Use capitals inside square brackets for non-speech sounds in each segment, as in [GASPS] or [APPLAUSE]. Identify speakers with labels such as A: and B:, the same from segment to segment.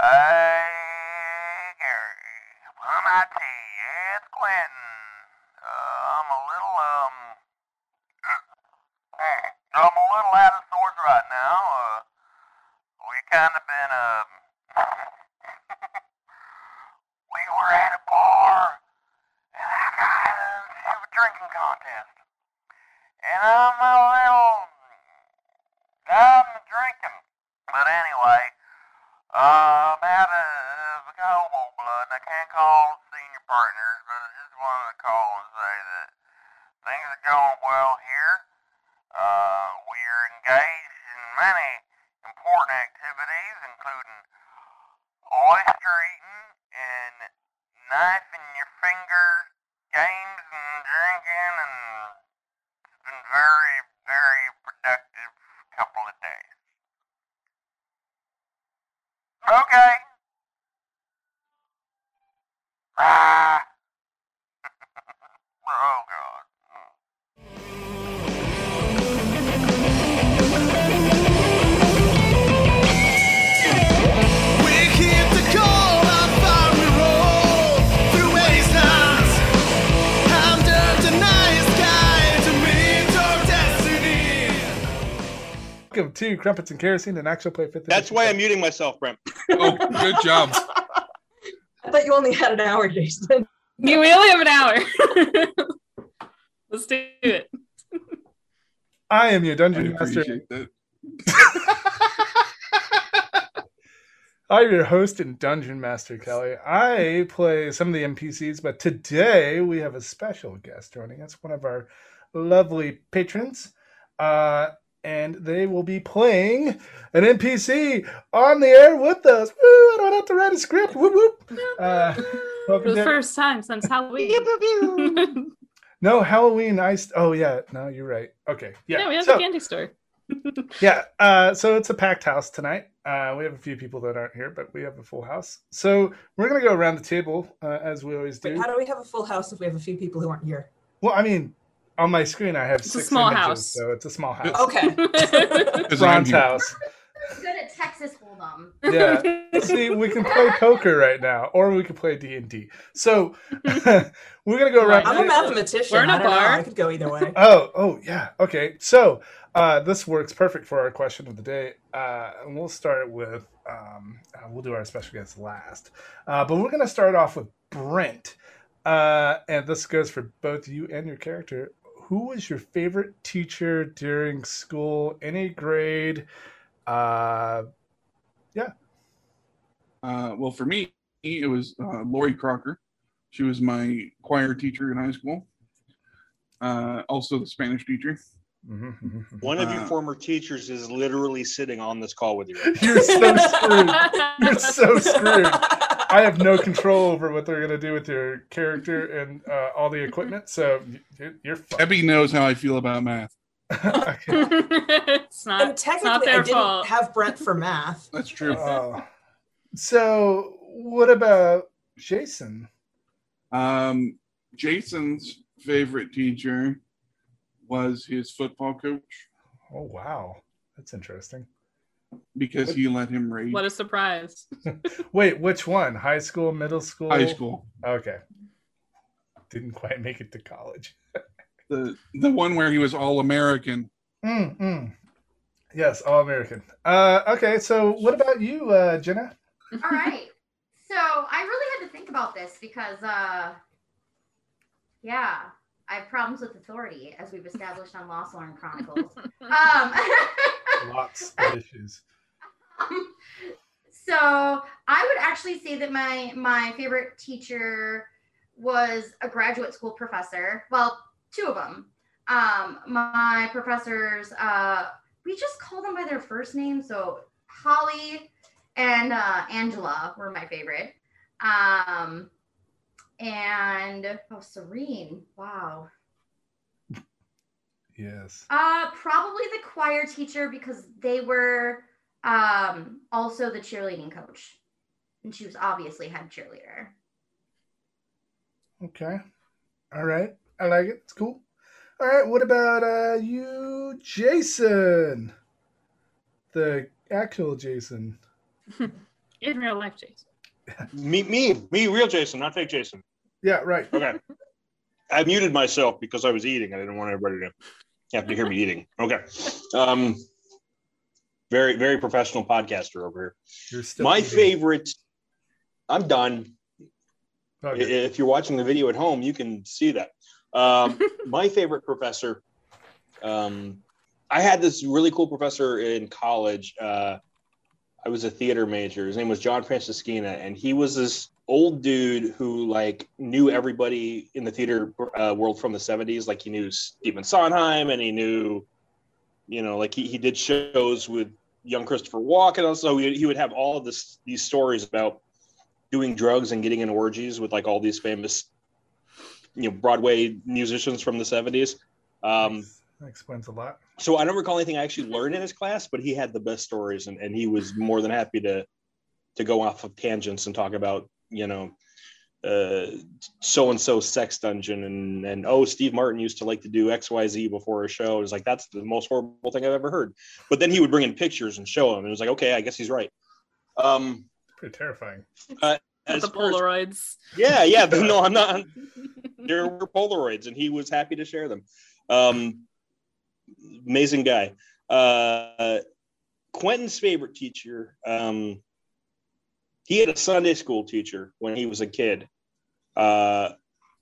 A: Hey,
B: Crumpets and Kerosene, and actually play fifth.
C: That's
B: edition
C: why. I'm muting myself, Brent.
D: Oh, good job. [LAUGHS]
E: I thought you only had an hour, Jason.
F: You we only have an hour. [LAUGHS] Let's do it.
B: I am your
D: I
B: dungeon master. [LAUGHS] I'm your host and dungeon master, Kelly. I play some of the NPCs, but today we have a special guest joining us, one of our lovely patrons. Uh, and they will be playing an NPC on the air with us. Woo, I don't have to write a script. Whoop, whoop. [LAUGHS] Uh,
F: For the
B: to-
F: first time since Halloween. [LAUGHS]
B: no, Halloween. I, st- oh, yeah. No, you're right. Okay. Yeah.
F: yeah, we have
B: so-
F: a candy store. [LAUGHS]
B: Yeah, uh, so it's a packed house tonight. Uh, we have a few people that aren't here, but we have a full house. So we're gonna go around the table uh, as we always do.
E: Wait, how do we have a full house if we have a few people who aren't here?
B: well, I mean, on my screen I have
F: It's a
B: six
F: small
B: images,
F: house.
B: so it's a small house.
E: Okay. [LAUGHS]
D: Because I'm
B: Bronze house.
G: good at Texas Hold'em.
B: Yeah. [LAUGHS] See, we can play poker right now, or we can play D and D. So [LAUGHS] we're gonna go around.
E: I'm a mathematician.
F: We're in a
E: I don't know.
F: bar.
E: I could go either way.
B: Oh, oh yeah. Okay. So uh, this works perfect for our question of the day. Uh, and we'll start with um, uh, we'll do our special guest last. Uh, but we're gonna start off with Brent. Uh, and this goes for both you and your character. Who was your favorite teacher during school? Any grade? Uh, yeah.
D: Uh, well, for me, it was uh, Lori Crocker. She was my choir teacher in high school. Uh, also, the Spanish teacher.
B: mhm, mhm, mhm.
C: One of your
D: Uh,
C: former teachers is literally sitting on this call with you. Right [LAUGHS]
B: You're so screwed. You're so screwed. I have no control over what they're gonna do with your character and uh, all the equipment. So y- you're fucked.
D: Debbie knows how I feel about math.
B: Okay. [LAUGHS]
F: it's not,
E: and
F: it's not
E: technically, I
F: their
E: didn't
F: fault.
E: have Brent for math. [LAUGHS]
D: That's true.
B: Oh. so what about Jason?
D: Um, Jason's favorite teacher was his football coach
B: Oh wow, that's interesting.
D: Because he let him rage
F: what a surprise. [LAUGHS]
B: Wait, which one? High school, middle school?
D: high school.
B: Okay. Didn't quite make it to college. [LAUGHS]
D: The the one where he was all American.
B: Mm, mm. Yes, all American. Uh, okay, so what about you, uh, Jenna? [LAUGHS]
G: All right. So I really had to think about this because, uh, yeah, I have problems with authority, as we've established on Lost Lauren Chronicles. um,
B: Lots of issues. [LAUGHS]
G: so I would actually say that my my favorite teacher was a graduate school professor. Well, two of them. Um, my professors, uh, we just call them by their first name. So Holly and uh, Angela were my favorite. Um, and oh, Serene. Wow.
B: Yes.
G: Uh, probably the choir teacher because they were um also the cheerleading coach, and she was obviously head cheerleader.
B: Okay. All right. I like it. It's cool. All right. What about uh you, Jason? The actual Jason. [LAUGHS]
F: In real life, Jason.
C: Me, me, me, real Jason, not fake Jason.
B: Yeah, right.
C: Okay. I muted myself because I was eating. I didn't want everybody to have to hear me eating. Okay. Um, very, very professional podcaster over here.
B: You're still
C: My
B: eating.
C: favorite. I'm done.
B: Okay.
C: If you're watching the video at home, you can see that. Um, [LAUGHS] my favorite professor. Um, I had this really cool professor in college. Uh, I was a theater major. His name was John Franciscina, and he was this old dude who like knew everybody in the theater uh, world from the 70s. Like he knew Stephen Sondheim, and he knew, you know, like he, he did shows with young Christopher Walken. Also, he, he would have all of this these stories about doing drugs and getting in orgies with like all these famous, you know, Broadway musicians from the 70s. Um,
B: that explains a lot.
C: so I don't recall anything I actually learned in his class, but he had the best stories, and, and he was more than happy to to go off of tangents and talk about you know so and so sex dungeon and and oh Steve Martin used to like to do X Y Z before a show. It was like that's the most horrible thing I've ever heard. But then he would bring in pictures and show them, and it was like okay, I guess he's right. Um,
B: Pretty terrifying.
F: With
C: as
F: the
C: far as-
F: Polaroids.
C: yeah, yeah, no, I'm not. [LAUGHS] there were Polaroids, and he was happy to share them. Um, amazing guy. Uh, Quentin's favorite teacher. Um, he had a Sunday school teacher when he was a kid, uh,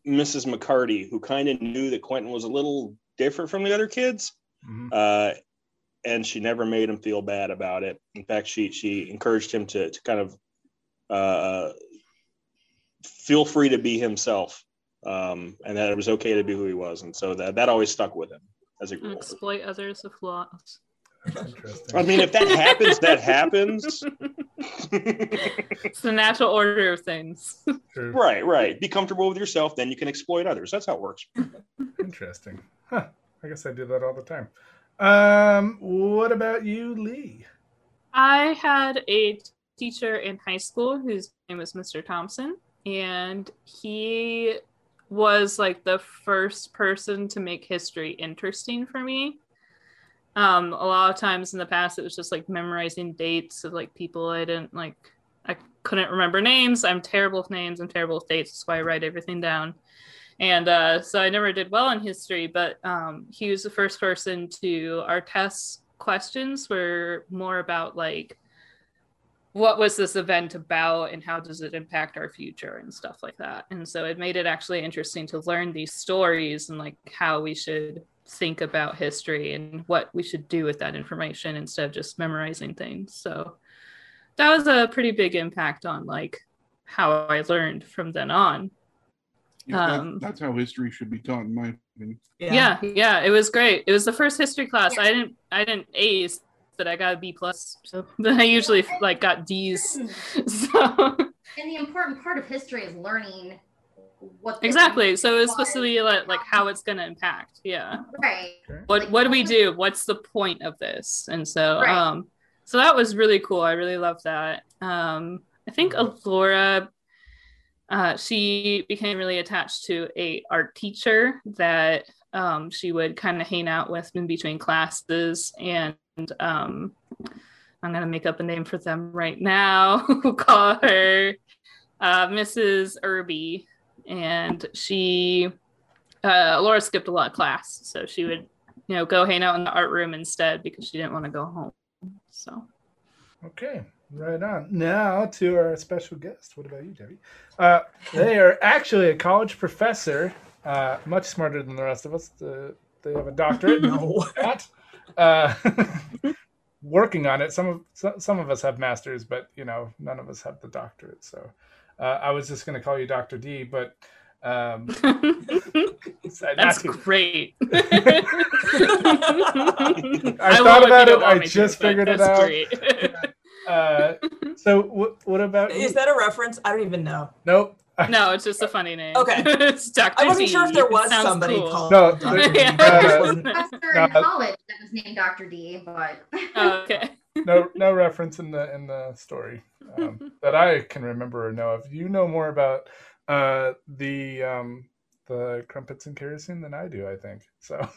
C: Mrs. McCarty, who kind of knew that Quentin was a little different from the other kids,
B: Mhm.
C: uh, and she never made him feel bad about it. In fact, she she encouraged him to to kind of uh, feel free to be himself, um, and that it was okay to be who he was, and so that that always stuck with him as he grew.
F: Exploit others with flaws.
C: I mean, if that happens, that happens. [LAUGHS]
F: It's the natural order of things.
B: Sure.
C: right, right. Be comfortable with yourself, then you can exploit others. That's how it works.
B: Interesting. Huh. I guess I do that all the time. Um, what about you, Lee?
F: I had a teacher in high school whose name was Mr. Thompson, and he was like the first person to make history interesting for me. Um, a lot of times in the past, it was just like memorizing dates of like people I didn't like. I couldn't remember names. I'm terrible with names. I'm terrible with dates. That's why I write everything down. And uh, so I never did well in history, but um, he was the first person to our tests questions were more about like what was this event about and how does it impact our future and stuff like that and so it made it actually interesting to learn these stories and like how we should think about history and what we should do with that information instead of just memorizing things. So that was a pretty big impact on like how i learned from then on.
D: Yeah, that-
F: Um,
D: that's how history should be taught, in my opinion.
F: yeah. yeah it was great. It was the first history class. I didn't i didn't ace but i got a b plus so [LAUGHS] then i usually like got d's. [LAUGHS] So
G: And the important part of history is learning what
F: exactly. so it's supposed to be like, like how it's going to impact. Yeah.
G: Right.
F: what what do we do? What's the point of this? And so
G: Right.
F: um so that was really cool. I really loved that. Um i think alora uh, she became really attached to a art teacher that um, she would kind of hang out with in between classes and um, i'm going to make up a name for them right now [LAUGHS] we'll call her uh, mrs irby and she uh, laura skipped a lot of class so she would you know go hang out in the art room instead because she didn't want to go home so
B: Okay, right on. Now to our special guest. What about you, Debbie? Uh, they are actually a college professor, uh, much smarter than the rest of us. Uh, they have a doctorate. [LAUGHS]
E: No.
B: Not, uh, [LAUGHS] working on it. Some of some, some of us have masters, but you know, none of us have the doctorate. So uh, I was just going to call you Doctor D, but um, [LAUGHS]
F: that's great [LAUGHS]
B: I,
F: will
B: thought about it. I
F: me to,
B: just figured it out. [LAUGHS] Uh, so what? What about?
E: Is that a reference? I don't even know.
B: Nope.
F: no it's just a funny name
E: Okay.
F: it's Dr.
E: I wasn't
F: D.
E: sure if there was
F: sounds
E: somebody
F: cool.
E: called
B: No,
E: Dr.
B: there-
E: D.
F: Yeah.
E: I
B: Uh,
E: wasn't-
G: Professor in college that was named Dr. D, but
F: Oh, okay
B: no no reference in the in the story um, [LAUGHS] that I can remember or know of. You know more about uh, the um, the crumpets and kerosene than I do. I think so.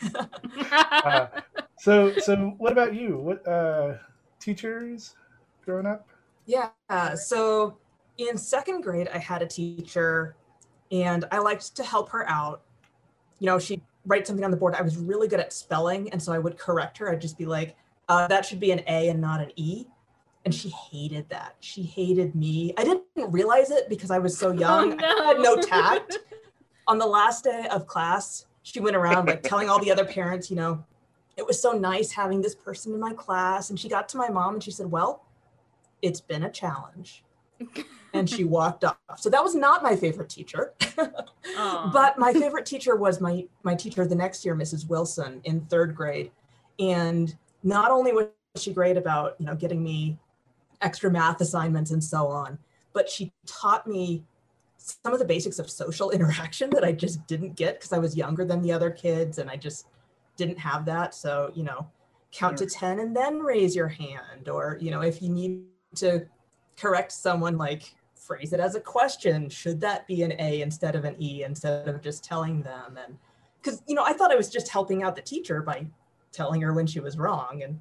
B: [LAUGHS] So so what about you? What uh, teachers growing up?
E: Yeah. So in second grade, I had a teacher and I liked to help her out. You know, she'd write something on the board. I was really good at spelling. And so I would correct her. I'd just be like, uh, that should be an A and not an E. And she hated that. She hated me. I didn't realize it because I was so [LAUGHS] young. I had no tact. [LAUGHS] On the last day of class, she went around like telling all the other parents, you know, it was so nice having this person in my class. And she got to my mom and she said, Well, it's been a challenge. and she [LAUGHS] walked off. So that was not my favorite teacher. But my favorite teacher was my my teacher the next year, Mrs. Wilson, in third grade. And not only was she great about, you know, getting me extra math assignments and so on, but she taught me some of the basics of social [LAUGHS] interaction that I just didn't get because I was younger than the other kids and I just didn't have that. So, you know, count to 10 and then raise your hand. Or, you know, if you need to correct someone, like phrase it as a question should that be an A instead of an E instead of just telling them? And because, you know, I thought I was just helping out the teacher by telling her when she was wrong. And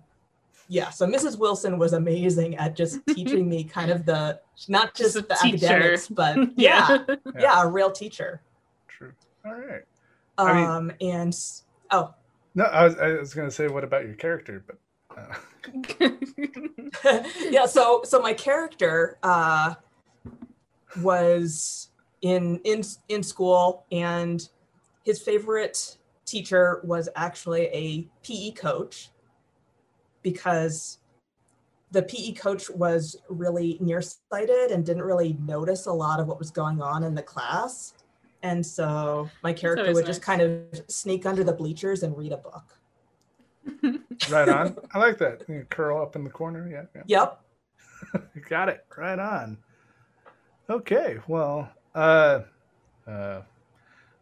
E: yeah, so Mrs. Wilson was amazing at just [LAUGHS] teaching me kind of the, not just,
F: Just
E: the
F: teacher.
E: academics, but [LAUGHS] yeah,
B: Yeah.
E: yeah, a real teacher.
B: True. All right. I mean-
E: Um, and oh,
B: No, I was, I was going to say, what about your character? But uh, [LAUGHS]
E: yeah so so my character uh was in in in school and his favorite teacher was actually a PE coach because the PE coach was really nearsighted and didn't really notice a lot of what was going on in the class and so my character
F: always
E: would just kind of sneak under the bleachers and read a book [LAUGHS]
B: right on. I like that. You curl up in the corner. Yeah. yeah.
E: yep
B: You [LAUGHS] got it. Right on. Okay. Well, uh, uh,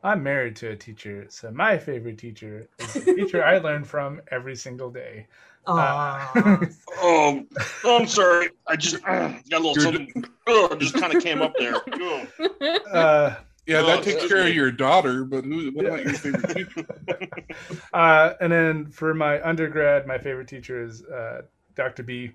B: I'm married to a teacher, so my favorite teacher is the teacher I learn [LAUGHS] from every single day. Uh, [LAUGHS]
C: Oh, I'm sorry. I just uh, [CLEARS THROAT] got a little something. Oh, just kind of came up there. [LAUGHS]
B: Uh,
D: Yeah,
C: Oh,
D: that takes
C: excuse
D: care
C: me.
D: of your daughter, but who, what about your favorite teacher?
B: uh, and then for my undergrad, my favorite teacher is uh, Dr. B.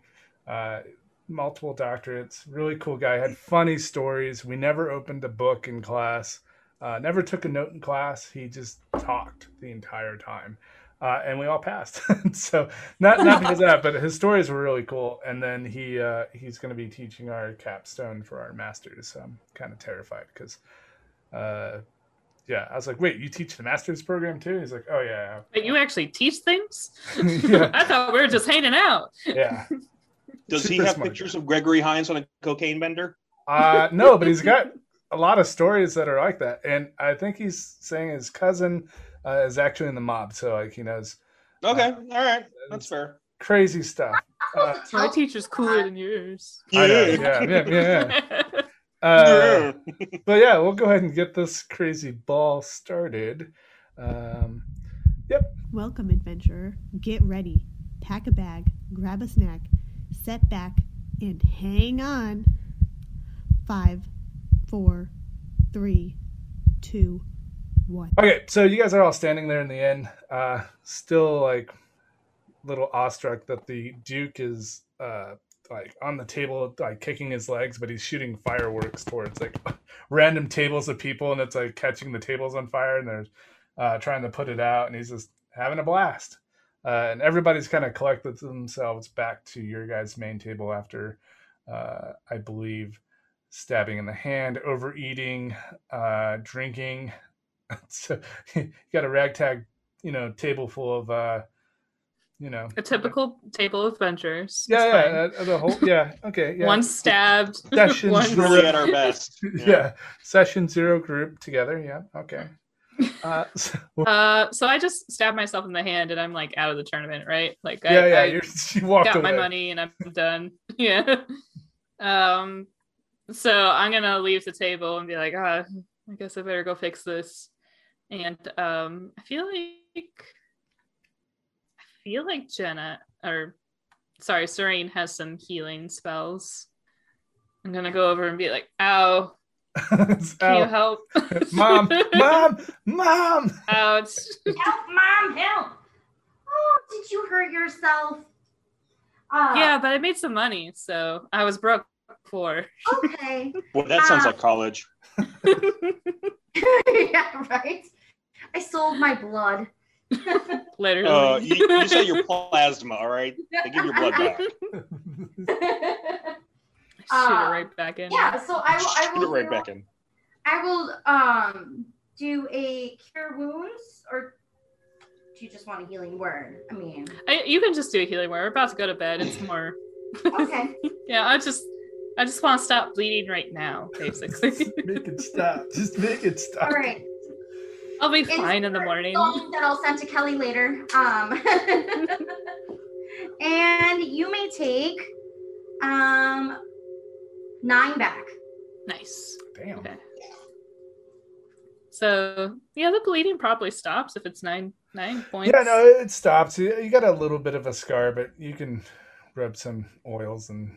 B: Uh, multiple doctorates, really cool guy. Had funny stories. We never opened a book in class. Uh, never took a note in class. He just talked the entire time, uh, and we all passed. [LAUGHS] so not not because of that, but his stories were really cool. And then he uh, he's going to be teaching our capstone for our masters. So I'm kind of terrified because. Uh, yeah, I was like, "Wait, you teach the master's program too?" He's like, "Oh yeah,
F: But you actually teach things? [LAUGHS] [LAUGHS]
B: Yeah.
F: I thought we were just hanging out.
B: yeah."
C: Does he have pictures
B: guy.
C: of Gregory Hines on a cocaine bender?
B: Uh, no, but he's got a lot of stories that are like that, and I think he's saying his cousin uh, is actually in the mob, so like he knows
C: Okay, all right, that's fair.
B: crazy stuff. [LAUGHS] Uh,
F: My teacher's cooler than yours.
B: I know, yeah, yeah, yeah. yeah. [LAUGHS] Uh, [LAUGHS] but yeah, we'll go ahead and get this crazy ball started. Um, yep.
H: Welcome, adventurer. Get ready. Pack a bag, grab a snack, set back, and hang on. Five, four, three, two, one.
B: Okay, so you guys are all standing there in the inn, uh, still like little awestruck that the Duke is uh, like on the table, like kicking his legs, but he's shooting fireworks towards like [LAUGHS] random tables of people, and it's like catching the tables on fire, and they're uh, trying to put it out, and he's just having a blast. Uh, and everybody's kind of collected themselves back to your guys' main table after, uh, I believe, stabbing in the hand, overeating, uh, drinking, [LAUGHS] so [LAUGHS] you got a ragtag, you know, table full of, uh, you know,
F: A typical table of adventures.
B: yeah,
F: It's
B: yeah, uh, the whole, yeah, okay, yeah,
F: One stabbed. [LAUGHS]
B: Sessions
F: one
C: Really at our best.
B: yeah. session zero group together, yeah, okay. Uh, so,
F: Uh, so I just stabbed myself in the hand, and I'm like out of the tournament, right? Like,
B: yeah,
F: I,
B: yeah,
F: I
B: you're, you walked
F: got
B: away.
F: my money, and I'm done. Yeah. Um, so I'm gonna leave the table and be like, ah, I guess I better go fix this. And um, I feel like I feel like Jenna, or sorry, Serene has some healing spells. I'm gonna go over and be like, "Ow,
B: It's [LAUGHS]
F: can you help, [LAUGHS]
B: mom, mom, mom.
F: Ouch!
G: Help, mom, help! Oh, did you hurt yourself? Uh,
F: yeah, but I made some money, so I was broke before.
G: Okay. [LAUGHS]
C: Boy, that sounds
G: Ah.
C: like college. [LAUGHS] [LAUGHS]
G: yeah, right. I sold my blood.
F: Literally.
C: Uh, you, you say your plasma, all right? They give your blood back.
F: Shoot
G: Uh,
F: it right back in.
G: yeah, so I will. I will Shoot
C: it right
G: do-
C: back in.
G: I will um do a cure wounds, or do you just want a healing word? I mean,
F: I, you can just do a healing word. We're about to go to bed. It's more.
G: okay.
F: yeah, I just, I just want to stop bleeding right now, basically. [LAUGHS]
B: make it stop. Just make it stop.
G: All right.
F: I'll be
G: It's
F: fine in the morning.
G: song that I'll send to Kelly later. Um, [LAUGHS] and you may take um nine back.
F: Nice.
B: Damn.
F: Okay. So yeah, the bleeding probably stops if it's nine nine points.
B: Yeah, no, it stops. You you got a little bit of a scar, but you can rub some oils and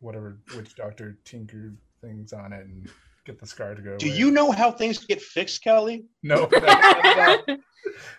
B: whatever witch doctor tinker things on it and get the scar to go.
C: Do
B: away.
C: you know how things get fixed, Kelly?
B: No, [LAUGHS] [LAUGHS] no,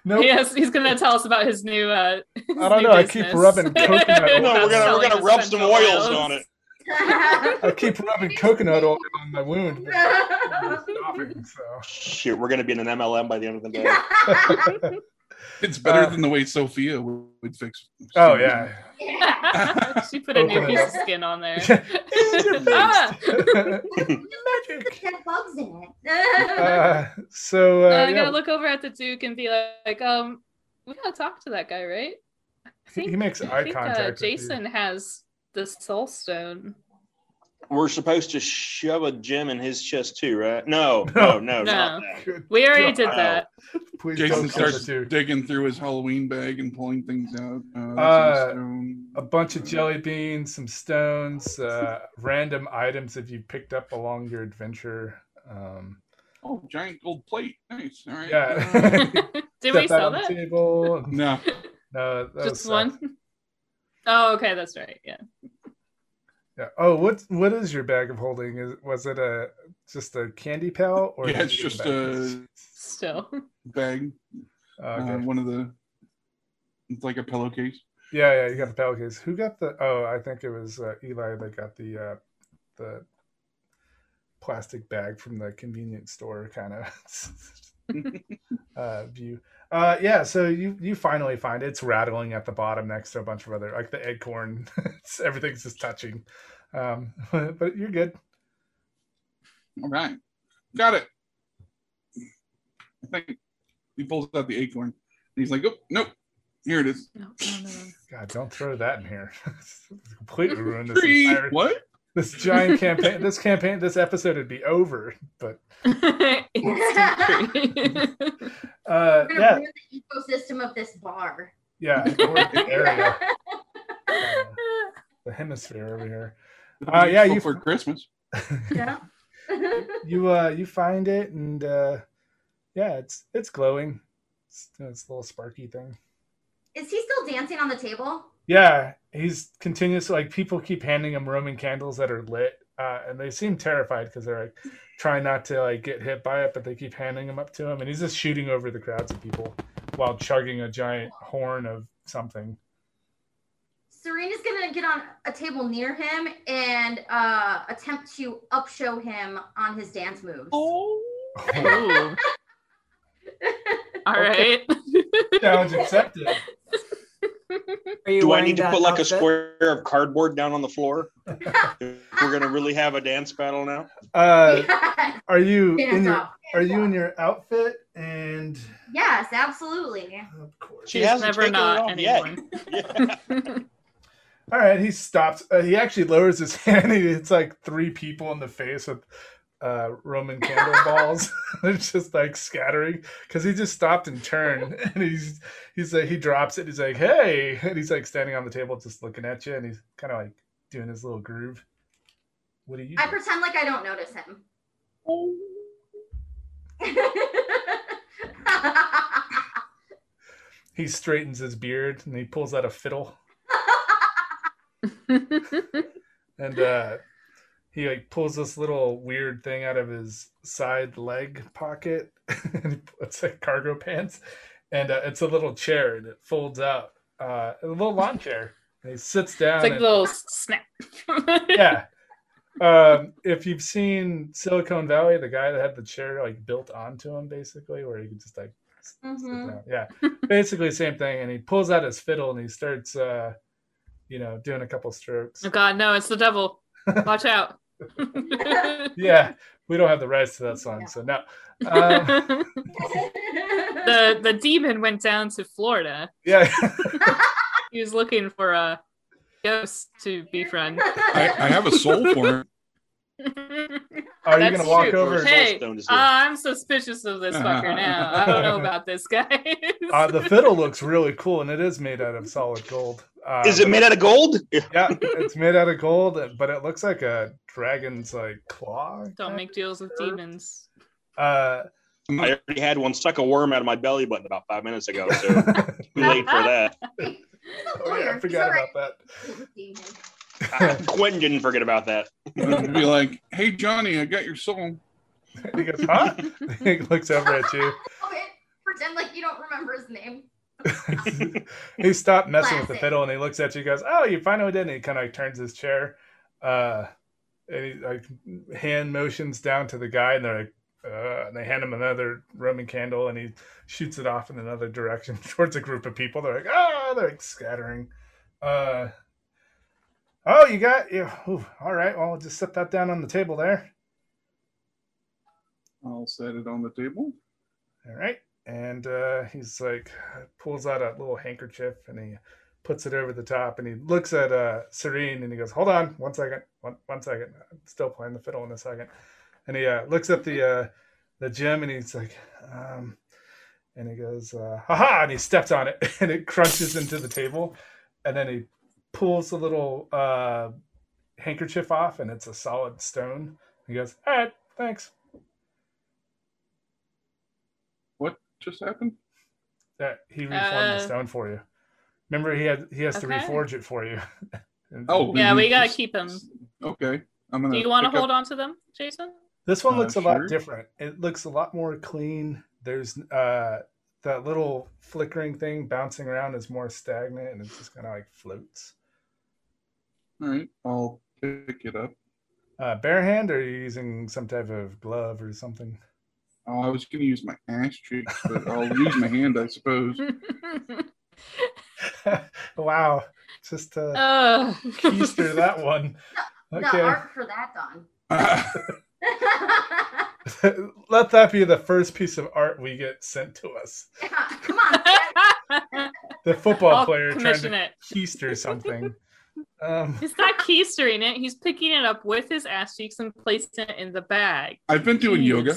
B: no.
F: Yes, he's gonna tell us about his new. Uh, his
B: I don't
F: new
B: know, I keep rubbing coconut [LAUGHS] oil.
C: No, we're gonna we're gonna rub some
F: essential
C: oils on it.
B: I keep rubbing coconut oil on my wound, stopping. So
C: Shoot, we're gonna be in an MLM by the end of the day. [LAUGHS]
D: It's better
B: Uh,
D: than the way Sophia would would fix.
B: oh yeah. [LAUGHS]
F: she put a new piece of skin on there.
B: And you're
F: Ah!
G: Magic. Bugs in it. [LAUGHS]
B: uh, so uh,
F: Uh, I
B: yeah,
F: gotta look over at the Duke and be like, um, we gotta talk to that guy, right? I
B: he, he makes
F: I
B: eye
F: think
B: contact.
F: uh,
B: with you.
F: Jason has the Soul Stone.
C: We're supposed to shove a gem in his chest too, right? No, no, no,
F: No.
C: not that.
F: We already did that.
B: Please
D: Jason starts
B: substitute.
D: digging through his Halloween bag and pulling things out. Uh,
B: Uh, a bunch of jelly beans, some stones, uh, [LAUGHS] random items that you picked up along your adventure. Um,
D: Oh, giant gold plate. Nice. All right.
B: yeah.
D: Uh, [LAUGHS] [LAUGHS]
F: Did we sell
B: on
F: that?
B: Table.
D: no.
B: No, that
F: Just
B: stuff.
F: one? Oh, okay, that's right. Yeah.
B: Yeah. Oh, what what is your bag of holding? Is was it a just a candy pail or
D: Yeah, it's just
B: bag?
D: a
F: Still. [LAUGHS]
D: bag.
B: Oh, okay.
D: Uh, one of the. It's like a pillowcase.
B: yeah, yeah. You got the pillowcase. Who got the? Oh, I think it was uh, Eli that got the uh, the plastic bag from the convenience store kind of [LAUGHS] [LAUGHS] uh, view. Uh, yeah, so you you finally find it. It's rattling at the bottom next to a bunch of other like the acorn. [LAUGHS] it's, everything's just touching. Um, [LAUGHS] but you're good.
D: All right. Got it. I think he pulls out the acorn. And he's like, oh, nope. Here it is.
F: No, no, no,
B: God, don't throw that in here. [LAUGHS] completely ruin this
D: Tree.
B: entire
D: What?
B: This giant campaign. This campaign, this episode would be over. But [LAUGHS] uh, yeah,
G: ruin the ecosystem of this bar.
B: yeah, the area, [LAUGHS] uh, the hemisphere over here. Uh, yeah, you-
D: for Christmas. [LAUGHS]
G: yeah.
B: you uh you find it and uh yeah it's it's glowing it's, it's a little sparky thing
G: Is he still dancing on the table?
B: Yeah he's continuously like people keep handing him roman candles that are lit uh and they seem terrified because they're like trying not to like get hit by it but they keep handing them up to him and he's just shooting over the crowds of people while chugging a giant horn of something
G: Serena's gonna get on a table near him and uh, attempt to upshow him on his dance moves.
D: Oh.
F: Ooh. [LAUGHS] All right.
B: challenge accepted
E: Are [LAUGHS] you [LAUGHS]
C: Do I need to put like a square of cardboard down on the floor? [LAUGHS] We're gonna really have a dance battle now.
B: uh [LAUGHS] are you
G: Hands
B: in your
G: off.
B: are you in your outfit and
G: yes, absolutely.
B: of course
C: She hasn't
F: never
C: taken it
F: not
C: off yet.
F: anyone.
C: Yeah.
B: All right, he stops. Uh, he actually lowers his hand. He hits like three people in the face with uh, Roman candle balls. [LAUGHS] They're just like scattering because he just stopped and turned, [LAUGHS] and he's he's like he drops it. He's like, "Hey!" and he's like standing on the table, just looking at you, and he's kind of like doing his little groove. What do you?
G: I
B: do?
G: pretend like I don't notice him. [LAUGHS]
B: he straightens his beard and he pulls out a fiddle and uh he like pulls this little weird thing out of his side leg pocket [LAUGHS] and he puts like cargo pants and uh, it's a little chair and it folds out uh a little lawn [LAUGHS] chair and he sits down
F: It's like a little snap. [LAUGHS]
B: yeah um, if you've seen Silicon Valley, the guy that had the chair like built onto him, basically, where he could just like,
G: Mhm.
B: down. yeah, basically same thing. And he pulls out his fiddle and he starts, uh, you know, doing a couple strokes.
F: Oh God, no! It's the devil. Watch out. [LAUGHS]
B: Yeah, we don't have the rights to that song, so no. Um, [LAUGHS]
F: the the demon went down to Florida.
B: yeah, [LAUGHS]
F: He was looking for a ghost to befriend.
D: I, I have a soul for him.
B: are you
F: That's
B: gonna walk
F: true.
B: over?
F: Hey,
C: Stone is
F: uh,
C: here.
F: I'm suspicious of this fucker now. I don't know about this guy.
B: Uh, the fiddle looks really cool, and it is made out of solid gold. Uh,
C: Is it made out of gold? [LAUGHS]
B: Yeah, it's made out of gold, but it looks like a dragon's like claw.
F: don't make deals with demons.
B: Uh,
C: I already had one suck a worm out of my belly button about five minutes ago, so [LAUGHS] too late for that. [LAUGHS]
B: Oh, yeah. I forgot
G: all right.
B: about
G: Demon.
C: Quentin didn't forget about that.
D: I'd be like, "Hey Johnny, I got your soul."
B: that. he goes, huh? he looks over at you.
G: Okay, pretend like you don't remember his name.
B: He stopped messing with the fiddle and he looks at you. Goes, "Oh, you finally did!" And he kind of like turns his chair, uh, and he like hand motions down to the guy, and they're like, uh, and they hand him another Roman candle, and he shoots it off in another direction [LAUGHS] towards a group of people. They're like, "Ah!" They're like scattering. Uh, oh, you got you. Ooh, all right, well, just set that down on the table there.
D: I'll set it on the table.
B: All right. And uh, he's like, pulls out a little handkerchief and he puts it over the top and he looks at uh, Serene and he goes, Hold on, one second, one, one second. I'm still playing the fiddle in a second. And he uh, looks at the uh, the gem and he's like, um, and he goes, uh, haha, and he steps on it [LAUGHS] and it crunches into the table. And then he pulls the little uh, handkerchief off and it's a solid stone. He goes, All right, thanks.
D: What just happened?
B: that he reformed the
F: Uh,
B: stone for you. Remember, he had he has to reforge it for you. [LAUGHS]
D: Oh,
F: Yeah, we gotta
D: just-
F: keep them.
D: Okay, I'm gonna.
F: Do you want to
D: pick up-
F: hold on to them, Jason?
B: this one
D: Uh,
B: looks a lot different. It looks a lot more clean. There's uh that little flickering thing bouncing around is more stagnant and it just kind of like floats.
D: All right, I'll pick it up.
B: Uh, bare hand, or are you using some type of glove or something?
D: Oh, I was gonna use my ass cheeks, but I'll use my hand, I suppose. [LAUGHS] [LAUGHS]
B: wow, just uh,
F: uh,
B: keister that [LAUGHS] one.
G: The
B: Okay,
G: art for that, Don.
B: let that be the first piece of art we get sent to us.
G: Yeah, come on.
B: The football
F: I'll
B: player trying to
F: it.
B: keister something. Um,
F: He's not keistering it. He's picking it up with his ass cheeks and placing it in the bag.
D: I've been doing yoga.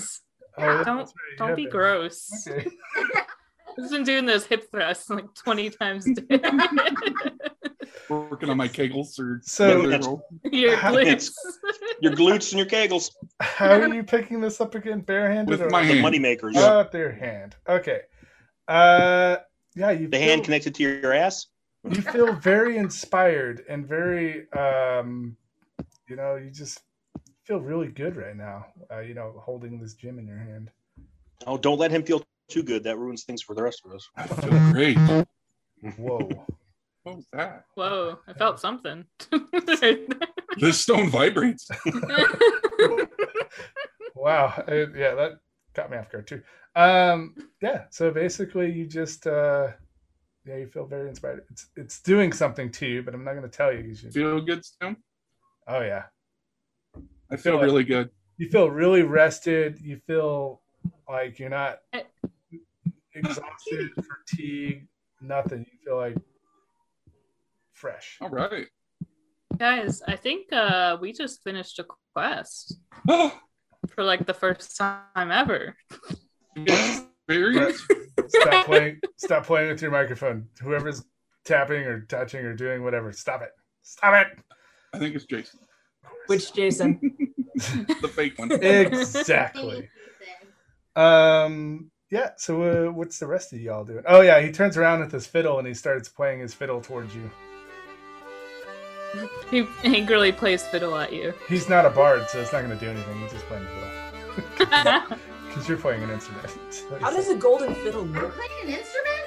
F: Jeez.
B: oh,
F: Don't-
B: right,
F: Don't
B: have
F: be
B: been.
F: gross.
B: Okay. [LAUGHS]
F: He's been doing those hip thrusts like 20 times a day. [LAUGHS]
D: Working on my kegels or
B: So-
D: whatever.
F: Your glutes. [LAUGHS]
C: Your glutes and your kegels,
B: How are you picking this up again? Barehanded
D: With
B: or
D: my
C: the
D: hand.
C: money makers.
B: Oh, with their hand. Okay. Uh, yeah, you
C: The
B: feel,
C: hand connected to your ass.
B: you feel very inspired and very um, you know, you just feel really good right now. Uh, you know, holding this gem in your hand.
C: Oh, don't let him feel too good. That ruins things for the rest of us.
D: I feel great.
B: Whoa. [LAUGHS]
D: What was that?
F: Whoa, I felt something. [LAUGHS]
D: This stone vibrates. [LAUGHS]
B: wow. Uh, yeah, that got me off guard too. Um, yeah. So basically, you just uh, yeah, you feel very inspired. It's it's doing something to you, but I'm not going to tell you. 'cause you
D: Feel good, Stone?
B: oh yeah.
D: I feel
B: like-
D: really good.
B: you feel really rested. You feel like you're not exhausted, fatigued, nothing. You feel like fresh.
D: All right.
F: Guys, I think uh, we just finished a quest [GASPS] for like the first time ever. [LAUGHS]
D: experience.
B: Stop playing. Stop playing with your microphone. Whoever's tapping or touching or doing whatever, stop it. Stop it.
D: I think it's Jason,
E: Which Jason? [LAUGHS]
D: the fake one. [LAUGHS]
B: Exactly. Um. Yeah. So, uh, what's the rest of y'all doing? Oh yeah, he turns around with his fiddle and he starts playing his fiddle towards you.
F: He angrily plays fiddle at you.
B: He's not a bard, so it's not going to do anything. He's just playing the fiddle [LAUGHS] because you're playing an instrument.
E: How does a golden fiddle
G: I'm
E: work?
G: playing an instrument?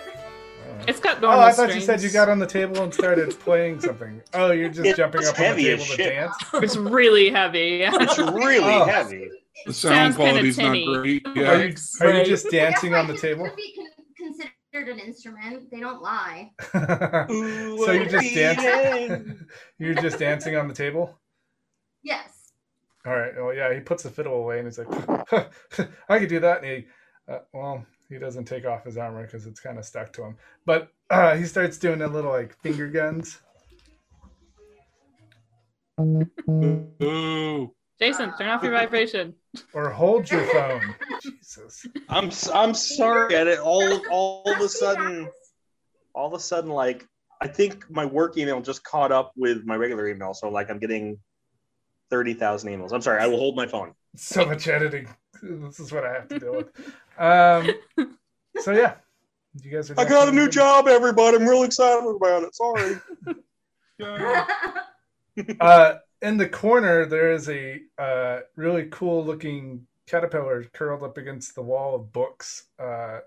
B: Like, [LAUGHS]
F: It's got
B: Oh, I thought you said you got on the table and started [LAUGHS] playing something. Oh, you're just
C: It's
B: jumping up on the
C: heavy as
B: table to dance. [LAUGHS]
F: It's really heavy. Yeah.
C: It's really
B: Oh.
C: heavy.
D: The sound
F: kinda
D: quality's not
F: tinny.
D: great.
B: Are you, are you just dancing on the
G: why it
B: table?
G: could be con- considered an instrument. They don't lie.
B: so you're just dancing. You're just dancing on the table.
G: Yes.
B: All right. Well, yeah. He puts the fiddle away and he's like, "I could do that." And he, uh, well, he doesn't take off his armor because it's kind of stuck to him. But uh, he starts doing a little like finger guns.
D: Ooh.
F: Jason, turn off your vibration.
B: Or hold your phone. Jesus.
C: I'm s- I'm sorry. And it all all of a sudden, all of a sudden, like I think my work email just caught up with my regular email. So like I'm getting thirty thousand emails. I'm sorry. I will hold my phone.
B: So much editing. [LAUGHS] This is what I have to deal with. Um. So yeah, you guys are.
C: I got a new job, everybody. I'm real excited about it. Sorry. [LAUGHS]
B: Uh, in the corner, there is a uh, really cool looking caterpillar curled up against the wall of books. Uh,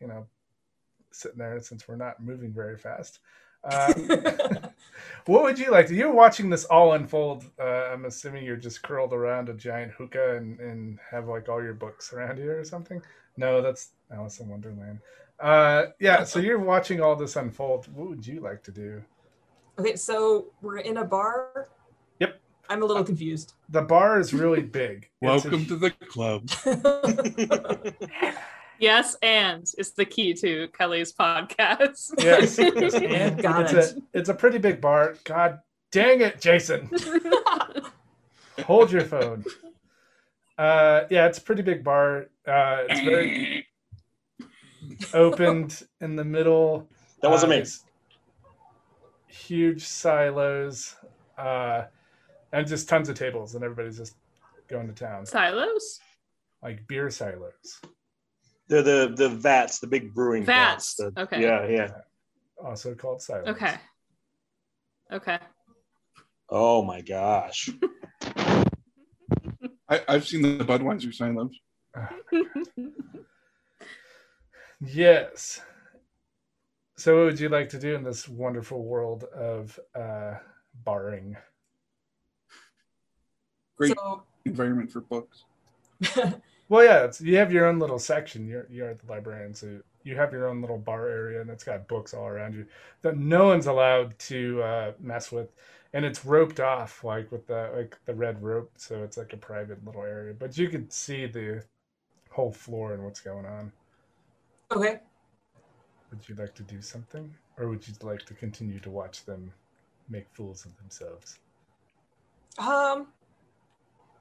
B: you know, sitting there since we're not moving very fast. Uh, [LAUGHS] what would you like to? You're watching this all unfold. Uh, I'm assuming you're just curled around a giant hookah and, and have like all your books around you or something. No, that's Alice in Wonderland. Uh, yeah, so [LAUGHS] you're watching all this unfold. What would you like to do?
E: okay, so we're in a bar.
B: Yep.
E: I'm a little confused.
B: The bar is really big. It's a
D: Welcome to the club. [LAUGHS]
F: Yes, and is the key to Kelly's podcast. [LAUGHS]
B: Yes, yes, [LAUGHS] and
E: Got [LAUGHS]
B: it's
E: it.
B: a it's a pretty big bar. God dang it, Jason! Hold your phone. Uh, yeah, it's a pretty big bar. Uh, it's very opened in the middle.
C: That wasn't
B: Uh,
C: me.
B: Huge silos, uh, and just tons of tables, and everybody's just going to town,
F: Silos?
B: like beer silos.
C: The the the vats, the big brewing
F: Vats,
C: vats. the-
F: okay.
C: Yeah, yeah.
B: also called silos.
F: Okay. Okay.
C: Oh my gosh.
D: I, I've seen the Budweiser silos. [LAUGHS]
B: Yes. So, what would you like to do in this wonderful world of uh, barring?
D: Great
E: So,
D: environment for books. [LAUGHS]
B: Well, yeah, it's, you have your own little section. You're you're at the librarian, so you have your own little bar area, and it's got books all around you that no one's allowed to uh, mess with, and it's roped off like with the like the red rope, so it's like a private little area. But you can see the whole floor and what's going on.
E: okay.
B: Would you like to do something, or would you like to continue to watch them make fools of themselves?
E: Um,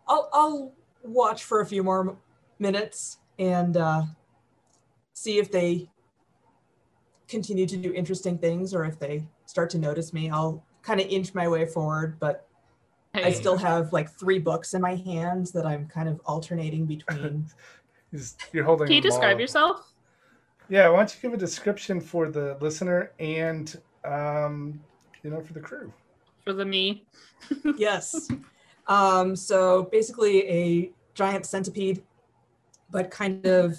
E: I'll I'll watch for a few more minutes and uh, see if they continue to do interesting things or if they start to notice me. I'll kind of inch my way forward, but I still have like three books in my hands that I'm kind of alternating between. [LAUGHS]
B: You're holding.
F: can you
B: them all
F: describe
B: up.
F: yourself?
B: Yeah, why don't you give a description for the listener and, um, you know, for the crew?
F: For the me. [LAUGHS]
E: yes. Um, so basically, a giant centipede, but kind of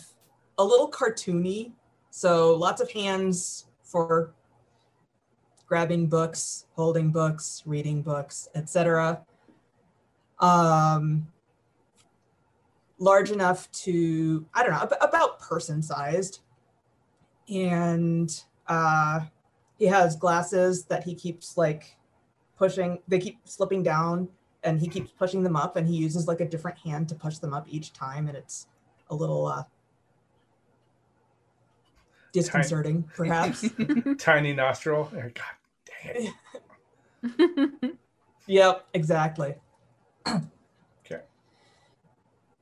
E: a little cartoony. So lots of hands for grabbing books, holding books, reading books, etc. Um, large enough to I don't know about person sized, and uh, he has glasses that he keeps like pushing. They keep slipping down, and he keeps pushing them up, and he uses like a different hand to push them up each time, and it's a little uh, disconcerting, [LAUGHS] perhaps.
B: Tiny nostril. Oh, God dang it. [LAUGHS]
E: yep, exactly. [CLEARS THROAT] Okay.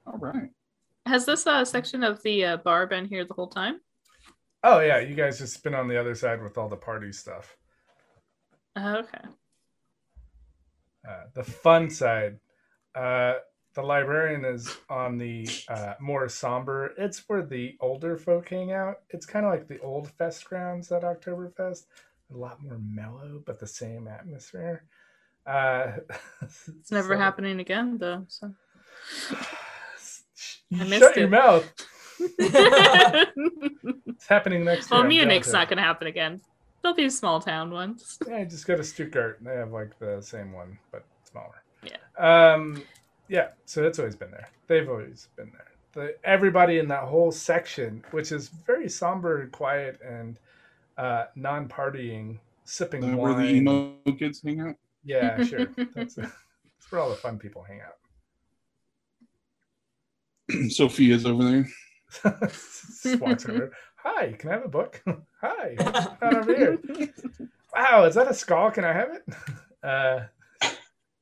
D: All right.
F: Has this uh, section of the uh, bar been here the whole time?
B: Oh, yeah, you guys just been on the other side with all the party stuff.
F: Uh, okay.
B: Uh, the fun side. Uh, the librarian is on the uh, more somber. It's where the older folk hang out. It's kind of like the old fest grounds at Oktoberfest. A lot more mellow, but the same atmosphere. Uh, [LAUGHS]
F: It's never happening again, though. So [SIGHS] I missed
B: shut your mouth. [LAUGHS] It's happening next year.
F: well, Munich's not going to happen again. There'll be a small town ones.
B: Yeah, just go to Stuttgart. They have like the same one, but smaller.
F: Yeah.
B: Um, yeah. So it's always been there. They've always been there. The, everybody in that whole section, which is very somber and quiet and uh, non-partying, sipping
D: Uh, where the emo kids hang out.
B: Yeah, [LAUGHS] sure. That's, [LAUGHS] that's where all the fun people hang out. [CLEARS THROAT]
D: Sophia's over there. [LAUGHS]
B: Just walks over. Hi, can I have a book? Hi, not over here. Wow, is that a skull? Can I have it? Uh,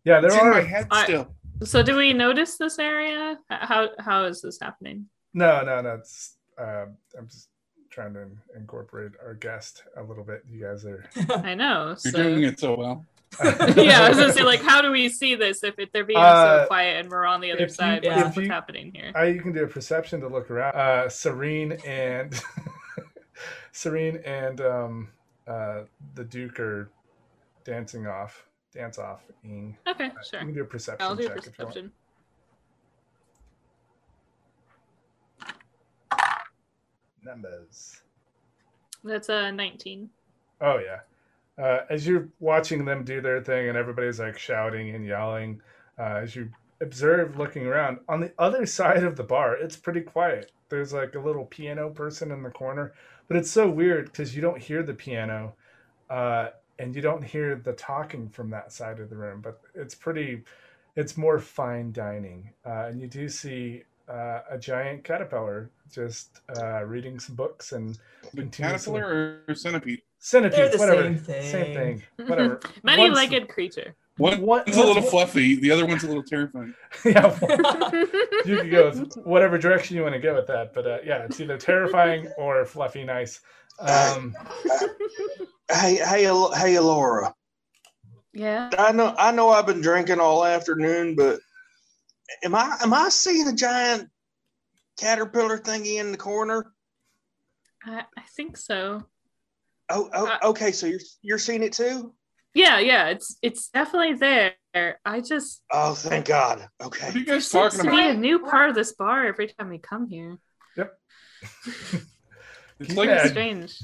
B: yeah, there
D: It's in
B: are.
D: my head
F: I-
D: still.
F: So, do we notice this area? How how is this happening?
B: No, no, no. It's, uh, I'm just trying to incorporate our guest a little bit. You guys are. [LAUGHS]
F: I know.
D: You're doing it so well. [LAUGHS]
F: yeah, I was gonna say, like, how do we see this if it, they're being
B: Uh,
F: so quiet and we're on the other
B: if you-
F: side?
E: if
F: What's, what's
B: you-
F: happening here?
B: Uh, you can do a perception to look around. Uh, Serene and [LAUGHS] Serene and um, uh, the Duke are dancing off, dance off. Ing.
F: Okay,
B: You
F: sure.
B: can do a perception
F: I'll do
B: check you want.
F: perception.
B: Numbers.
F: That's a 19.
B: Oh yeah. Uh, as you're watching them do their thing and everybody's like shouting and yelling, uh, as you observe looking around on the other [LAUGHS] side of the bar, it's pretty quiet. There's like a little piano person in the corner, but it's so weird because you don't hear the piano, uh, and you don't hear the talking from that side of the room. But it's pretty, it's more fine dining, uh, and you do see uh, a giant caterpillar just uh, reading some books and
D: caterpillar or centipede?
B: centipede,
E: the
B: whatever,
E: same thing.
B: same thing, whatever. [LAUGHS]
F: many-legged creature.
D: One,
B: What-
D: one's a little
B: what's-
D: fluffy, the other one's a little terrifying. [LAUGHS]
B: yeah, you can go whatever direction you want to go with that, but uh, yeah, it's either terrifying or fluffy nice. Um,
C: Hey, hey, hey, Laura.
F: yeah.
C: I know, I know, I've been drinking all afternoon, but am I, am I seeing a giant caterpillar thingy in the corner?
F: I, I think so.
C: Oh, oh, okay. So you're, you're seeing it too?
F: Yeah, yeah. It's it's definitely there. I just
C: Oh, thank God. Okay.
D: What are you guys
F: seems
D: talking
F: to
D: about?
F: be a new part of this bar every time we come here.
D: Yep, [LAUGHS] it's like
B: Yeah.
F: Strange.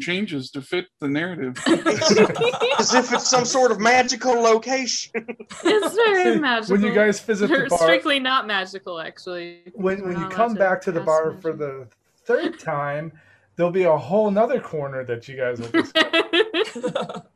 D: changes to fit the narrative. [LAUGHS]
C: As if it's some sort of magical location.
F: It's very magical.
B: when you guys visit the
F: They're
B: bar,
F: strictly not magical, actually.
B: when, when you come back to the bar
F: magic.
B: for the third time, there'll be a whole nother corner that you guys will. [LAUGHS]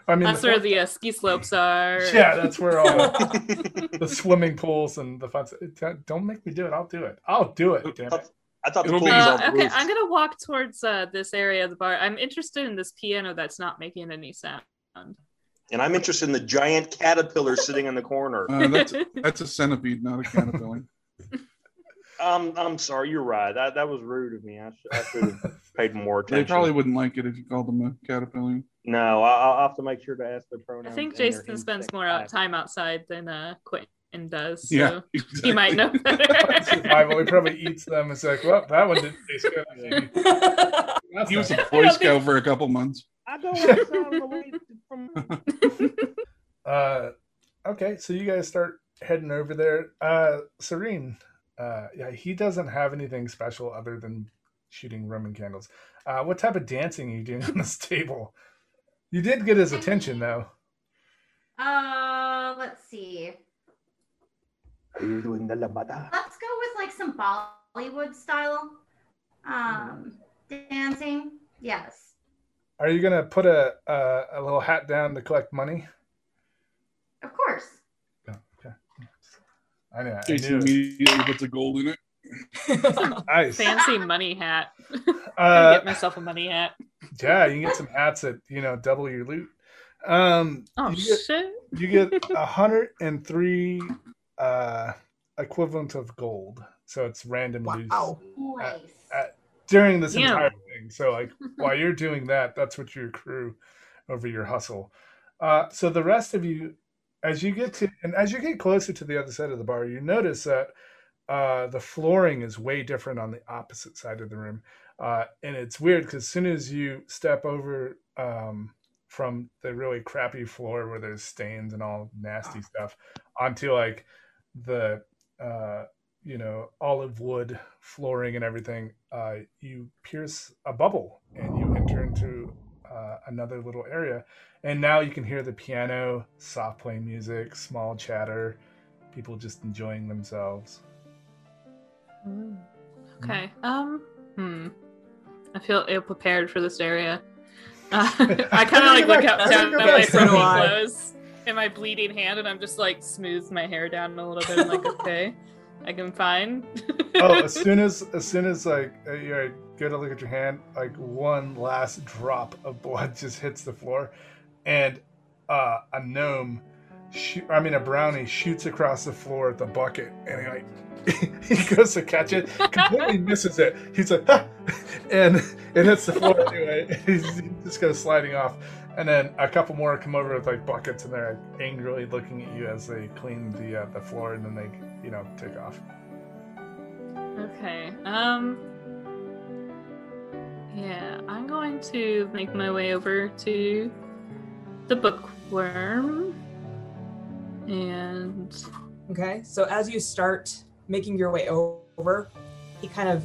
B: Just, I mean,
F: That's
B: the-
F: where the uh, ski slopes are. [LAUGHS]
B: yeah, that's where all the, [LAUGHS] the swimming pools and the fun. stuff- Don't make me do it. I'll do it. I'll do it. Damn it.
C: I thought the
D: It'll
C: pool
D: be-
C: was
F: Uh, okay,
C: roof.
F: I'm gonna walk towards uh, this area of the bar. I'm interested in this piano that's not making any sound.
C: And I'm interested in the giant caterpillar sitting in the corner.
D: Uh, that's [LAUGHS] that's a centipede, not a caterpillar.
C: Um, I'm sorry, you're right. That that was rude of me. I, sh- I should have paid more attention.
D: They probably wouldn't like it if you called them a caterpillar.
C: No, I, I'll have to make sure to ask their pronouns. I think
F: Jason spends more out time outside than uh, Quentin does. So
D: Yeah, [LAUGHS]
F: he might know better.
B: Survival. He probably eats them. It's like, well, that one didn't taste good. [LAUGHS] That's
D: He was a Boy Scout for a couple months.
C: I go outside on the way from. [LAUGHS]
B: Uh, okay, so you guys start heading over there. Uh, Serene, uh, yeah, he doesn't have anything special other than shooting Roman candles. Uh, what type of dancing are you doing on this table? You did get his attention, though.
G: Uh, let's see.
C: Are you doing the lambada?
G: Let's go with like some Bollywood style um dancing. Yes.
B: Are you gonna put a a, a little hat down to collect money?
G: Of course.
B: Oh, okay. I know. I
D: Jason
B: knew it.
D: immediately puts a gold in it. [LAUGHS]
B: Nice.
F: Fancy money hat.
B: Uh,
F: get myself a money hat.
B: yeah, you can get some hats that you know double your loot. Um,
F: Oh
B: you get,
F: shit!
B: you get [LAUGHS] a hundred and three uh equivalent of gold. So it's random loot
E: Wow.
G: Nice.
B: uh, during this
F: Yeah.
B: entire thing. So like [LAUGHS] while you're doing that, that's what you accrue over your hustle. Uh, so the rest of you, as you get to and as you get closer to the other side of the bar, you notice that uh, the flooring is way different on the opposite side of the room, uh, and it's weird because as soon as you step over um, from the really crappy floor where there's stains and all nasty stuff onto like the uh, you know olive wood flooring and everything, uh, you pierce a bubble and you enter into uh, another little area. And now you can hear the piano, soft playing music, small chatter, people just enjoying themselves.
F: Okay. Um. Hmm. I feel ill prepared for this area. [LAUGHS] Uh, I kind of like look up down at my
B: answer.
F: broken
E: So do I.
F: clothes and my bleeding hand, and I'm just like smooth my hair down a little bit. I'm like, [LAUGHS] okay, I can fine.
B: oh, as [LAUGHS] soon as as soon as like uh, you go to look at your hand, like one last drop of blood just hits the floor, and uh, a gnome, I mean a brownie, shoots across the floor at the bucket, and he like [LAUGHS] he goes to catch it, completely misses it. He's like, "Ah!" and it hits the floor anyway. [LAUGHS] He's, he just goes sliding off. And then a couple more come over with like buckets, and they're angrily looking at you as they clean the uh, the floor, and then they, you know, take off.
F: Okay. Um. Yeah, I'm going to make my way over to the bookworm, and
E: Okay, so as you start making your way over, he kind of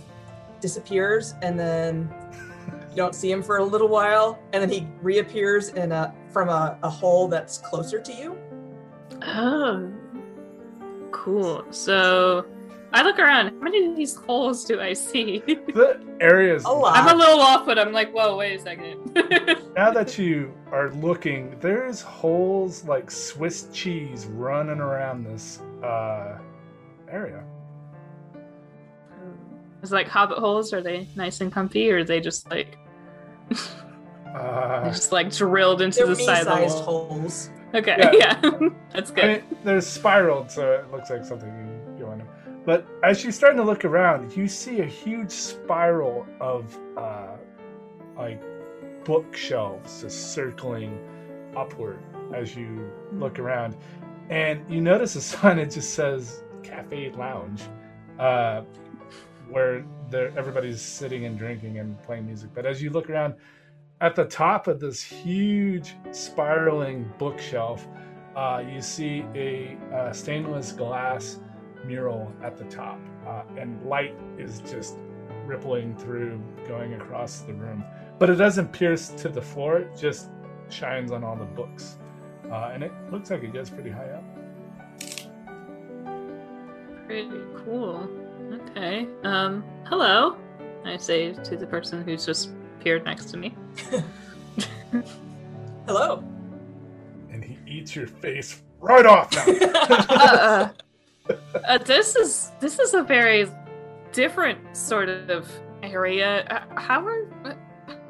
E: disappears, and then you don't see him for a little while, and then he reappears in a from a, a hole that's closer to you.
F: oh, cool. So I look around. How many of these holes do I see? [LAUGHS]
B: The area is
E: A lot.
F: I'm a little off, but I'm like, whoa, wait a second. [LAUGHS]
B: now that you are looking, there's holes like Swiss cheese running around this uh, area.
F: It's like hobbit holes. Are they nice and comfy, or are they just like [LAUGHS]
B: Uh,
F: they're just like drilled into the side of the
E: me-sized
F: wall?
E: holes.
F: Okay,
B: Yeah.
F: yeah, that's
B: I
F: good.
B: mean, they're spiraled, so it looks like something you go into. But as you're starting to look around, you see a huge spiral of uh, like bookshelves just circling upward as you look around, and you notice a [LAUGHS] sign that just says "Cafe Lounge," uh, where everybody's sitting and drinking and playing music. But as you look around, at the top of this huge spiraling bookshelf, uh, you see a uh, stainless glass mural at the top, uh, and light is just rippling through, going across the room. But it doesn't pierce to the floor; it just shines on all the books, uh, and it looks like it goes pretty high up.
F: Pretty cool. Okay. Um, hello. I say to the person who's just appeared next to me.
E: Hello.
B: And he eats your face right off now. [LAUGHS] [LAUGHS]
F: uh, uh, this is this is a very different sort of area. Uh, how are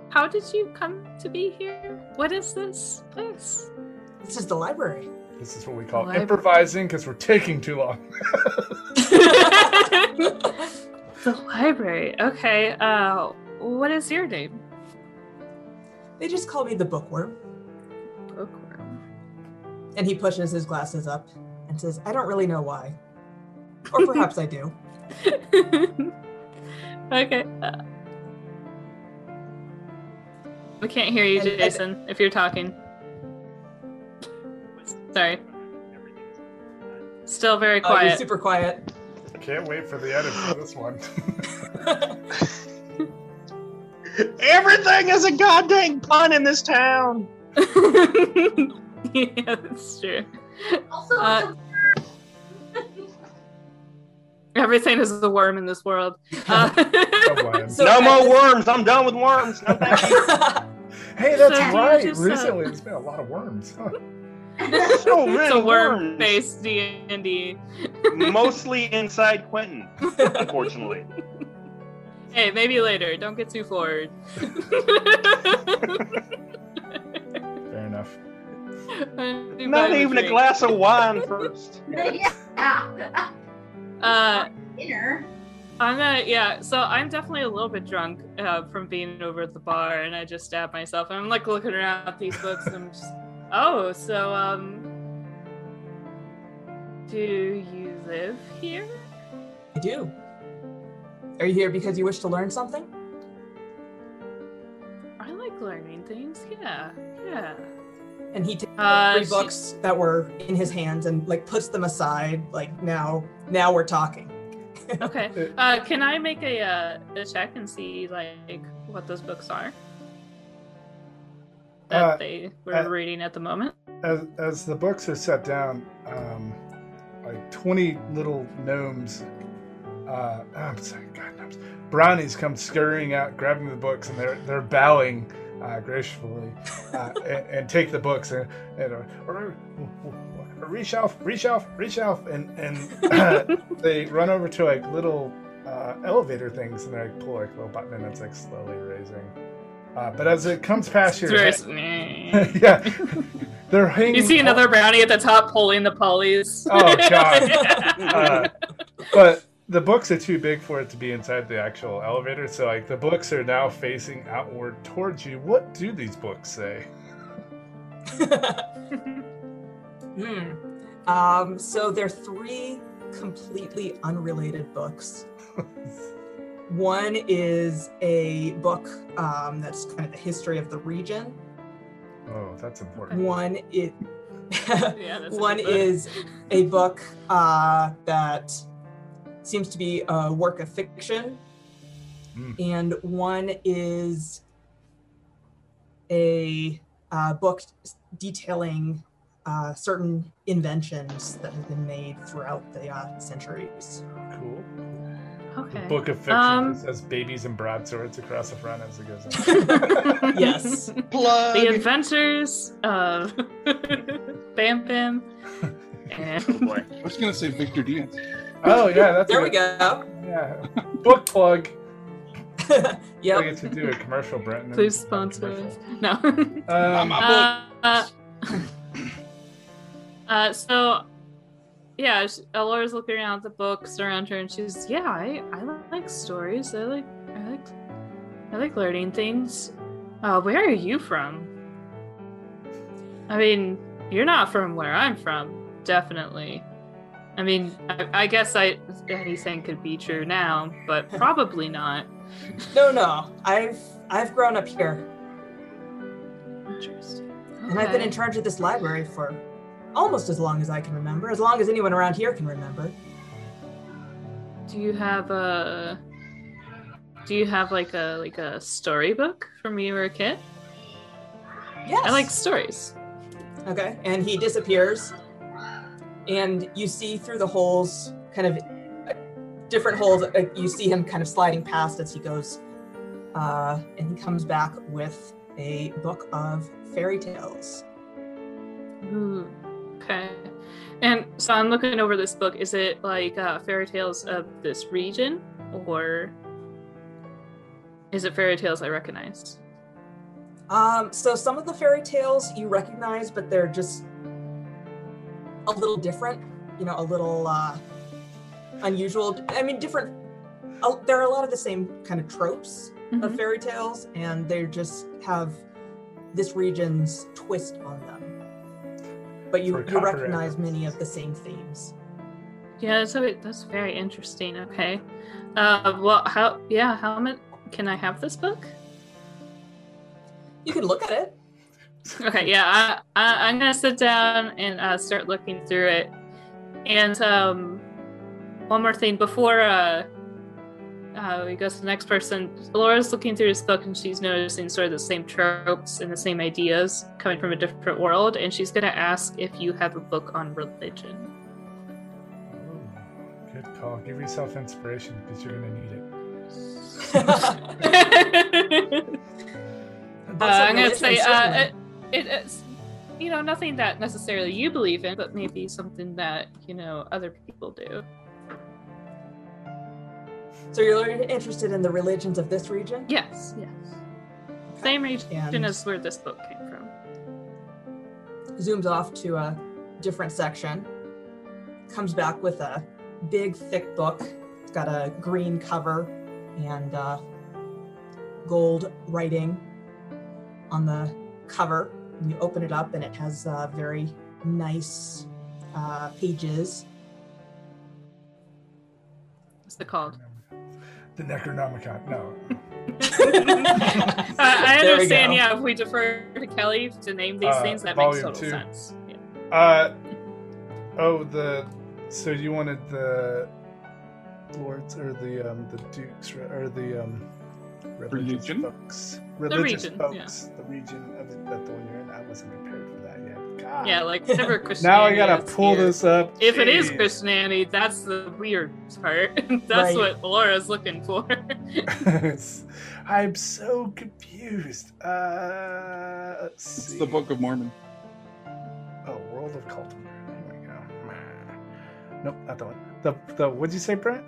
F: how did you come to be here? What is this place?
E: this is the library.
B: this is what we call
F: Library.
B: improvising because we're taking too long. [LAUGHS]
F: the library. Okay. Uh, what is your name?
E: They just call me the bookworm.
F: Bookworm.
E: And he pushes his glasses up and says, I don't really know why. Or perhaps I do. [LAUGHS]
F: okay. Uh, we can't hear you,
E: And- and-
F: Jason, if you're talking. Sorry. Still very
E: Oh, you're
F: quiet.
E: super quiet.
B: Can't wait for the edit for this one. [LAUGHS]
C: Everything is a goddamn pun in this town. [LAUGHS]
F: yeah, that's true.
G: Also,
F: Uh, Everything is a worm in this world. [LAUGHS] Uh, [LAUGHS]
E: So
C: no more worms. I'm done with worms. No. [LAUGHS]
B: Hey, that's
F: So
B: right.
F: just, uh,
B: Recently, there's been a lot of worms. Huh?
C: so
F: it's
C: many
F: a worm-based D and D.
C: Mostly inside Quentin, unfortunately.
F: Hey, maybe later. Don't get too forward.
B: Fair enough.
C: Not even a glass of wine first.
G: yeah.
F: Uh,
G: Dinner.
F: I'm gonna, yeah. So I'm definitely a little bit drunk uh, from being over at the bar, and I just stabbed myself. And I'm like looking around at these books. And I'm just, oh, so um, do you live here?
E: I do. Are you here because you wish to learn something?
F: I like learning things. Yeah, yeah.
E: And he takes
F: Uh,
E: three
F: she-
E: books that were in his hands and like puts them aside. Like now, now we're talking. [LAUGHS]
F: Okay. Uh, can I make a uh, a check and see like what those books are that
B: Uh,
F: they were
B: uh,
F: reading at the moment?
B: as as the books are set down, um, like twenty little gnomes, uh, I'm sorry, God gnomes, brownies come scurrying out, grabbing the books, and they're they're bowing uh, gracefully, uh, and, and take the books and, and uh, reach out, reach out, reach out, and and they run over to like little uh, elevator things, and they like, pull like a little button, and it's like slowly raising. Uh, but as it comes past your head, [LAUGHS] yeah, they're hanging.
F: you see another brownie at the top pulling the pulleys.
B: Oh, God. [LAUGHS] Uh, but the books are too big for it to be inside the actual elevator. So, like, the books are now facing outward towards you. What do these books say? [LAUGHS]
E: Hmm. Um, so they're three completely unrelated books. [LAUGHS] One is a book um, that's kind of the history of the region.
B: Oh, that's important.
E: One it [LAUGHS]
F: Yeah, that's a
E: one
F: good
E: is a book uh, that seems to be a work of fiction,
B: Mm.
E: and one is a uh, book detailing uh, certain inventions that have been made throughout the uh, centuries.
B: Cool.
F: Okay.
B: The book of fiction
F: Um,
B: says babies and broadswords across the front as it goes on. [LAUGHS] [LAUGHS]
E: Yes.
D: Plug.
F: the adventures of [LAUGHS] Bam Bam and
C: Boy.
D: I was gonna say Victor Diaz.
B: Oh, yeah, that's
E: There
B: a
E: we
B: good-
E: go.
B: Yeah. Book plug. I [LAUGHS]
E: yep.
B: get to do a commercial, Brent.
F: please sponsor us. No. [LAUGHS]
B: Um,
D: My
F: uh, uh, uh, so yeah, she- Laura's looking around at the books around her, and she's yeah, I, I like stories. I like I like I like learning things. Uh, where are you from? I mean, you're not from where I'm from, definitely. I mean, I, I guess I anything could be true now, but [LAUGHS] probably not.
E: No, no. I've I've grown up here,
F: Interesting.
E: and I've been in charge of this library for almost as long as I can remember, as long as anyone around here can remember.
F: Do you have a Do you have like a like a storybook from when you were a kid?
E: Yes.
F: I like stories.
E: Okay, and he disappears, and you see through the holes, kind of uh, different holes. Uh, you see him kind of sliding past as he goes, uh, and he comes back with a book of fairy tales.
F: Ooh, okay. And so I'm looking over this book. Is it like uh, fairy tales of this region, or is it fairy tales I recognize?
E: Um, so some of the fairy tales you recognize, but they're just a little different. You know, a little uh, unusual. I mean, different. Uh, there are a lot of the same kind of tropes of
F: Mhm.
E: fairy tales, and they just have this region's twist on them. But you, you recognize many of the same themes.
F: Yeah, so a, that's very interesting. Okay. Uh, well, how? Yeah, how much can I have this book?
E: You can look at it.
F: Okay, yeah, I, I, I'm gonna sit down and uh, start looking through it. And um, one more thing before uh, uh, we go to the next person, Laura's looking through this book and she's noticing sort of the same tropes and the same ideas coming from a different world. And she's gonna ask if you have a book on religion.
B: oh, good call. Give yourself inspiration because you're going to need it. [LAUGHS] [LAUGHS]
F: uh, I'm gonna say uh,
E: certainly.
F: It, it, it's you know nothing that necessarily you believe in, but maybe something that you know other people do.
E: so you're interested in the religions of this region?
F: Yes, yes. Same region
E: And-
F: as where this book came from.
E: zooms off to a different section, comes back with a big, thick book. It's got a green cover and uh, gold writing on the cover. And you open it up, and it has uh, very nice uh, pages.
F: What's it called?
B: The Necronomicon. No. [LAUGHS]
F: Uh, I understand. Yeah, if we defer to Kelly to name these
B: Uh,
F: things, that makes
B: volume
F: total
B: two.
F: sense. Yeah.
B: Uh, oh, the. So you wanted the lords or the um, the dukes or the um, religious
D: Religion?
B: folks, religious
F: region,
B: folks, the region of it, that the one you're in. I wasn't prepared for that yet. God.
F: Yeah, like whatever [LAUGHS]
B: now I gotta pull
F: here.
B: this up.
F: If it is
B: Jeez.
F: Christianity, that's the weird part. [LAUGHS] that's
E: Right.
F: what Laura's looking for. [LAUGHS]
B: I'm so confused. Uh, let's
D: It's
B: see.
D: the Book of Mormon.
B: Oh, World of Cult. There we go. Nope, not the one. The the what'd you say, Brent?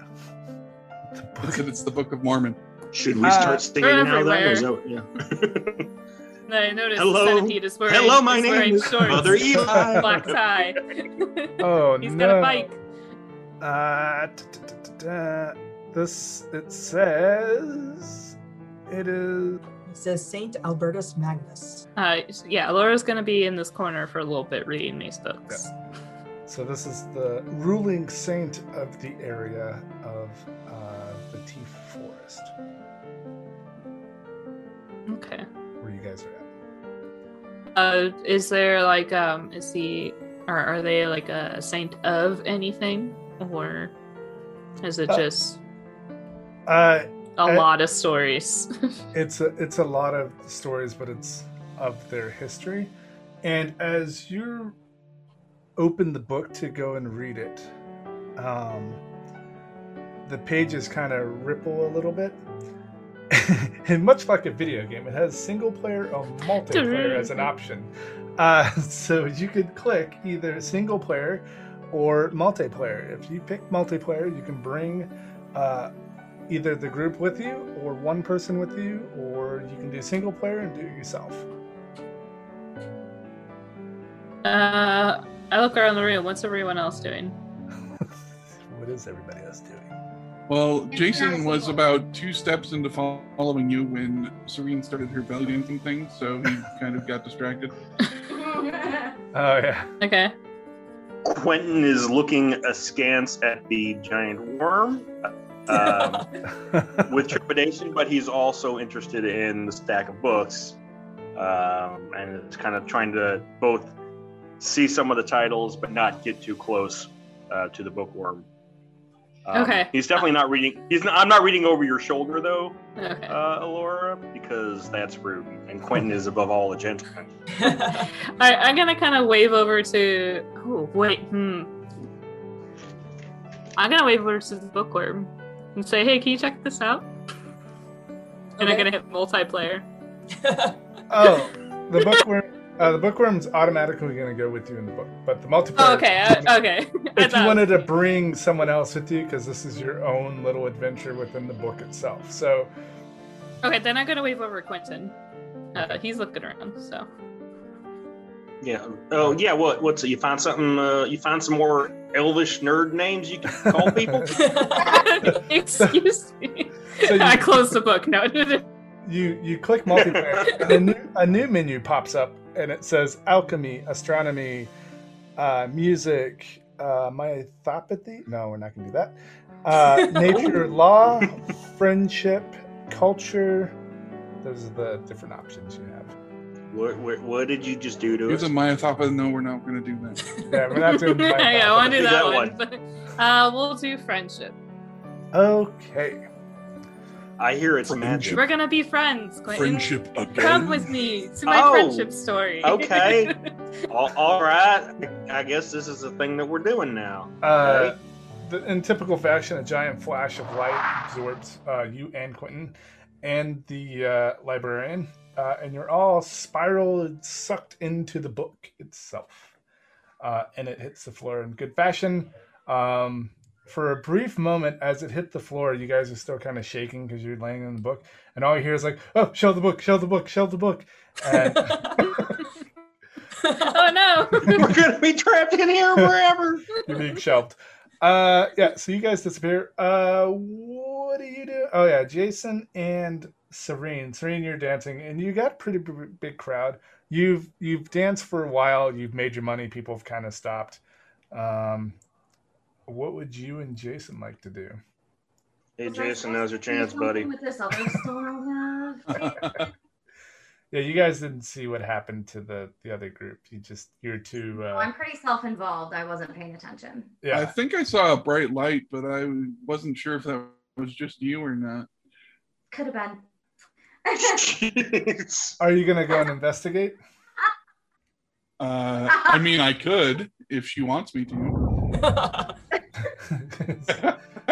B: The book.
D: said it's the Book of Mormon.
C: Should we
B: Uh,
C: start singing now? Then?
F: everywhere.
C: Is that, yeah.
F: And I noticed
C: Hello.
F: the centipede is wearing,
C: Hello, my
F: is
C: name
F: wearing
C: is
F: shorts,
C: Mother Eli.
F: black tie. [LAUGHS]
B: Oh [LAUGHS]
F: He's
B: no.
F: got a bike.
B: Uh, this it says it is.
E: It says Saint Albertus Magnus.
F: Uh, yeah, Laura's gonna be in this corner for a little bit reading these books.
B: So this is the ruling saint of the area of uh, the Tea Forest,
F: Okay. Uh, is there like um, is he, or are they like a saint of anything, or is it
B: Uh,
F: just
B: Uh,
F: a
B: uh,
F: lot of stories? [LAUGHS]
B: it's a it's a lot of stories, but it's of their history. And as you open the book to go and read it, um, the pages kind of ripple a little bit. [LAUGHS] and much like a video game, it has single player or multiplayer as an option. Uh, [LAUGHS] so you could click either single player or multiplayer. If you pick multiplayer, you can bring uh, either the group with you or one person with you, or you can do single player and do it yourself.
F: uh, I look around the room. What's everyone else doing? [LAUGHS]
B: what is everybody else doing?
D: Well, Jason was about two steps into following you when Serene started her belly dancing thing, so he [LAUGHS] kind of got distracted. [LAUGHS]
B: Oh yeah.
F: Okay.
C: Quentin is looking askance at the giant worm [LAUGHS] um, with trepidation, but he's also interested in the stack of books, um, and is kind of trying to both see some of the titles but not get too close uh, to the bookworm. Um,
F: Okay.
C: He's definitely not reading. He's. Not, I'm not reading over your shoulder though,
F: Okay.
C: uh, Alora, because that's rude. And Quentin is above all a gentleman. [LAUGHS]
F: I, I'm gonna kind of wave over to. Oh wait. Hmm. I'm gonna wave over to the bookworm and say, "Hey, can you check this out?" And I'm gonna hit multiplayer. [LAUGHS]
B: oh, the bookworm. Uh, the bookworm's automatically going to go with you in the book, but the multiplayer.
F: Oh, okay. Uh, okay. [LAUGHS]
B: If you wanted to bring someone else with you, because this is your own little adventure within the book itself. So,
F: Okay, then I'm gonna wave over Quentin. Uh, he's looking around, so.
C: Yeah. Oh, yeah. What? What's it? You find something? Uh, you find some more elvish nerd names you can call people? [LAUGHS] [LAUGHS]
F: Excuse me.
B: So you-
F: I closed the book. No.
B: you you click multiplayer, and a new, a new menu pops up, and it says alchemy, astronomy, uh, music, uh, mythopathy. No, we're not going to do that. Uh, [LAUGHS] nature, law, friendship, culture. Those are the different options you have.
C: what, what? What did you just do to
D: Here's
C: us?
D: a Mythapa. No, we're not going to do that. [LAUGHS]
B: Yeah, we're not doing. [LAUGHS]
F: yeah, I want to do
C: Do
F: that,
C: that
F: one. but, uh, we'll do friendship.
B: Okay.
C: I hear it's magic.
F: We're gonna be friends, Quentin.
D: Friendship again.
F: Come with me to my
C: Oh,
F: friendship story.
C: okay. [LAUGHS] all, all right. I guess this is the thing that we're doing now.
B: Uh, the, in typical fashion, a giant flash of light absorbs uh, you and Quentin and the uh, librarian, uh, and you're all spiraled, sucked into the book itself. Uh, and it hits the floor in good fashion. Um, for a brief moment, as it hit the floor, you guys are still kind of shaking because you're laying in the book, and all you hear is like, "Oh, show the book, show the book, show the book." And [LAUGHS]
F: oh no! [LAUGHS]
C: we're gonna be trapped in here forever. [LAUGHS]
B: You're being shelved. Uh, yeah. So you guys disappear. Uh, what do you do? Oh yeah, Jason and Serene. Serene, you're dancing, and you got a pretty b- big crowd. You've you've danced for a while. You've made your money. People have kind of stopped. Um, what would you and Jason like to do?
C: Hey,
G: Was I
C: Jason, now's your chance,
G: to do something
C: buddy.
G: With this other [LAUGHS] store I have. [LAUGHS]
B: Yeah, you guys didn't see what happened to the the other group. You just you're too.
G: Oh,
B: Uh,
G: I'm pretty self-involved. I wasn't paying attention.
B: Yeah, I
D: think I saw a bright light, but I wasn't sure if that was just you or not.
G: Could have been. [LAUGHS]
B: Are you gonna go and investigate?
D: Uh, I mean, I could if she wants me to. [LAUGHS]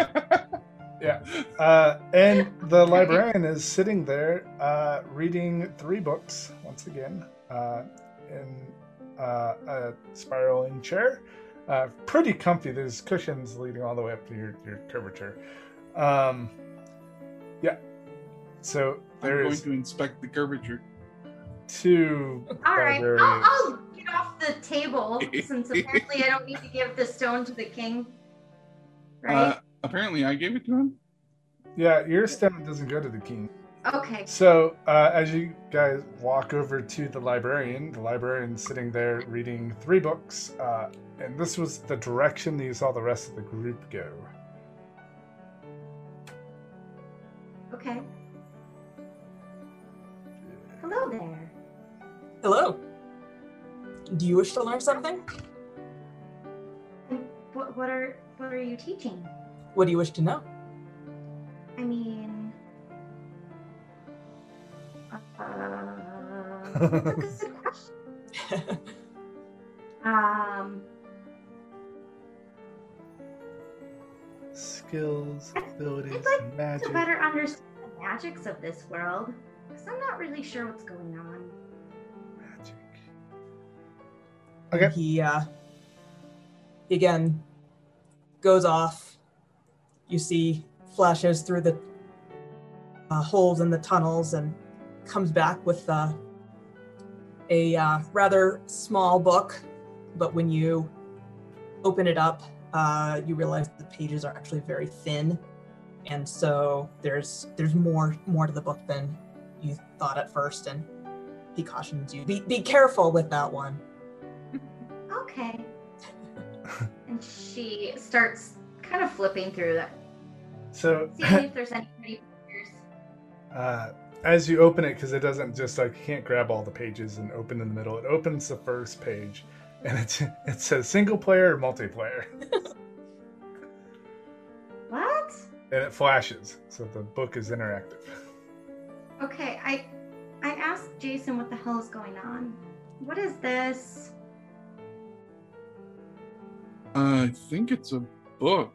B: yeah. Uh, and the librarian is sitting there uh, reading three books once again uh, in uh, a spiraling chair. Uh, pretty comfy. There's cushions leading all the way up to your, your curvature. Um, yeah. So
D: I'm
B: there
D: going
B: is
D: to inspect the curvature.
B: two
G: All right, I'll. I'll get off the table since apparently I don't need to give the stone to the king. Right?
D: Uh, apparently, I gave it to him.
B: Yeah, your stone doesn't go to the king.
G: okay.
B: So, uh, as you guys walk over to the librarian, the librarian's sitting there reading three books, uh, and this was the direction that you saw the rest of the group go.
G: Okay. Hello there.
E: Hello. Do you wish to learn something?
G: What, what are what are you teaching?
E: What do you wish to know?
G: I mean, uh, that's a good question. Um,
B: Skills, abilities,
G: I'd like
B: magic.
G: to better understand the magics of this world, because I'm not really sure what's going on.
B: magic. Okay.
E: He uh he again goes off. You see flashes through the uh, holes in the tunnels and comes back with uh, a uh, rather small book. But when you open it up, uh, you realize the pages are actually very thin, and so there's there's more more to the book than you thought at first. And he cautions you: be be careful with that one. [LAUGHS]
G: Okay. [LAUGHS] and she starts kind of flipping through that,
B: So,
G: seeing if [LAUGHS] there's any pretty pictures.
B: uh, as you open it, because it doesn't just like you can't grab all the pages and open in the middle. It opens the first page, and it [LAUGHS] it says single player or multiplayer, [LAUGHS]
G: What?
B: and it flashes. So the book is interactive.
G: Okay, I I asked Jason what the hell is going on. What is this?
D: I think it's a book.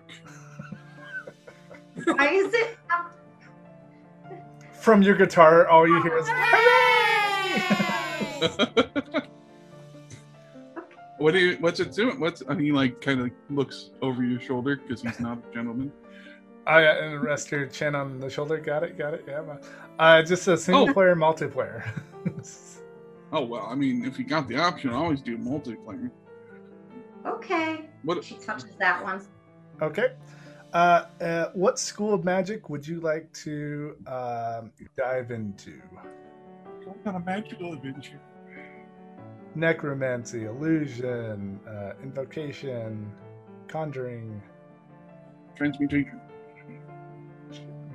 G: Why is it?
B: From your guitar, all you hear is
D: what do you? What's it doing? What's? I mean, like kind of looks over your shoulder because he's not a gentleman.
B: I yeah, and rest your chin on the shoulder. Got it, got it. Yeah. ma- Uh, just a single
D: Oh.
B: player, multiplayer. [LAUGHS]
D: Oh well, I mean, if you got the option, I always do multiplayer.
G: Okay.
D: What?
G: She touches that one.
B: okay. Uh, uh, what school of magic would you like to um, dive into?
D: What kind of magical adventure?
B: Necromancy, illusion, uh, invocation, conjuring.
D: Transmutation,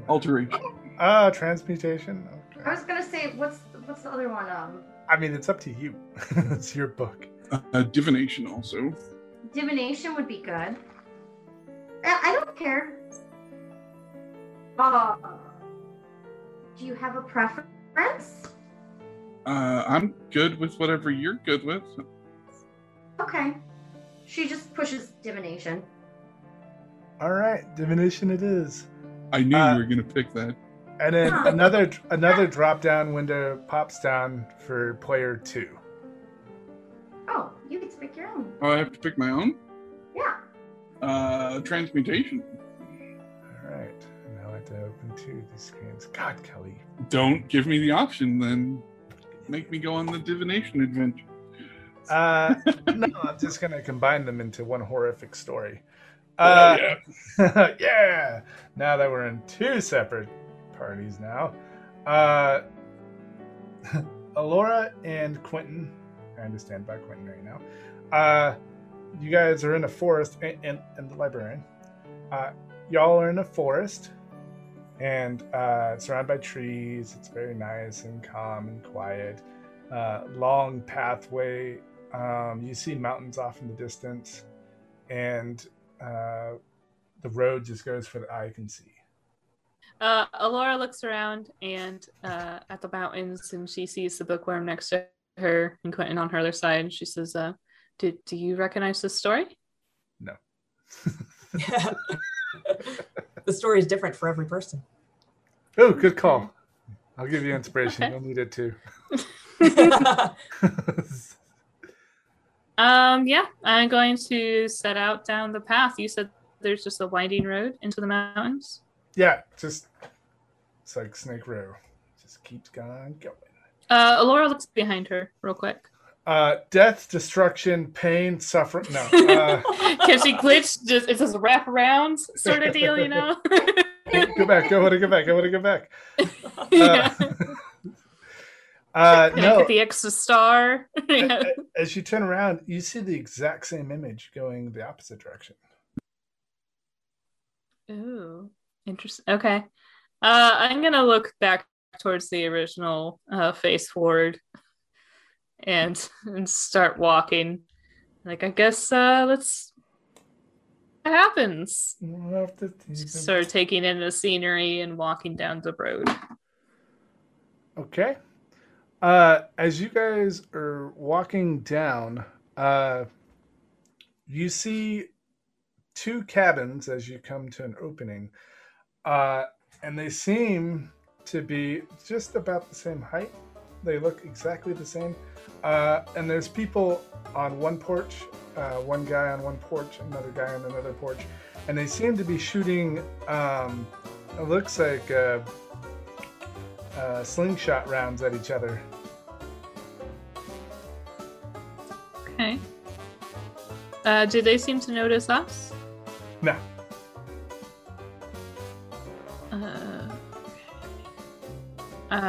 D: alteration.
B: Ah, transmutation. Okay.
G: I was gonna say, what's what's the other one? Um,
B: I mean, it's up to you. [LAUGHS] it's your book.
D: Uh, divination also.
G: Divination would be good. I, I don't care. Uh, do you have a preference?
D: Uh, I'm good with whatever you're good with.
G: Okay. She just pushes divination.
B: All right, divination it is.
D: I knew
B: Uh,
D: you were gonna pick that.
B: And then another another drop down window pops down for player two.
G: Oh, you can pick your own.
D: Oh, I have to pick my own.
G: Yeah.
D: Uh, transmutation.
B: All right, now I have to open two of these screens. God, Kelly.
D: Don't give me the option, then make me go on the divination adventure.
B: Uh, [LAUGHS] no, I'm just gonna combine them into one horrific story.
D: Oh,
B: Uh,
D: yeah. [LAUGHS]
B: yeah. Now that we're in two separate parties now, uh, [LAUGHS] Alora and Quentin. I understand by Quentin right now. Uh, you guys are in a forest, and, and, and the librarian. Uh, y'all are in a forest, and uh, surrounded by trees. It's very nice and calm and quiet. Uh, long pathway. Um, you see mountains off in the distance, and uh, the road just goes for the eye can see.
F: Uh, Alora looks around and uh, at the mountains, and she sees the bookworm next to her and Quentin on her other side. And she says, uh, "Do do you recognize this story?"
B: No. [LAUGHS]
E: the story is different for every person.
B: Oh, good call. I'll give you inspiration.
F: Okay.
B: You'll need it too. [LAUGHS]
F: Um, yeah, I'm going to set out down the path. You said there's just a winding road into the mountains.
B: yeah, just it's like Snake Row. Just keeps going going.
F: Uh, Alora looks behind her real quick.
B: Uh, death, destruction, pain, suffering. No. [LAUGHS] Uh,
F: Can she glitch? Just it's just a wraparound sort of deal, you know?
B: go back. I want to go back. I want to go back. [LAUGHS]
F: yeah.
B: Uh, [LAUGHS] no.
F: get the extra star? yeah.
B: As you turn around, you see the exact same image going the opposite direction.
F: Ooh, interesting. Okay. Uh, I'm gonna look back towards the original uh, face forward and and start walking. Like I guess uh, let's. What happens? Start taking in the scenery and walking down the road.
B: Okay. Uh, as you guys are walking down, uh, you see two cabins as you come to an opening, uh, and they seem to be just about the same height. They look exactly the same. Uh, and there's people on one porch, uh, one guy on one porch, another guy on another porch, and they seem to be shooting. Um, it looks like. Uh, uh, slingshot rounds at each other.
F: Okay. Uh, do they seem to notice us?
B: No,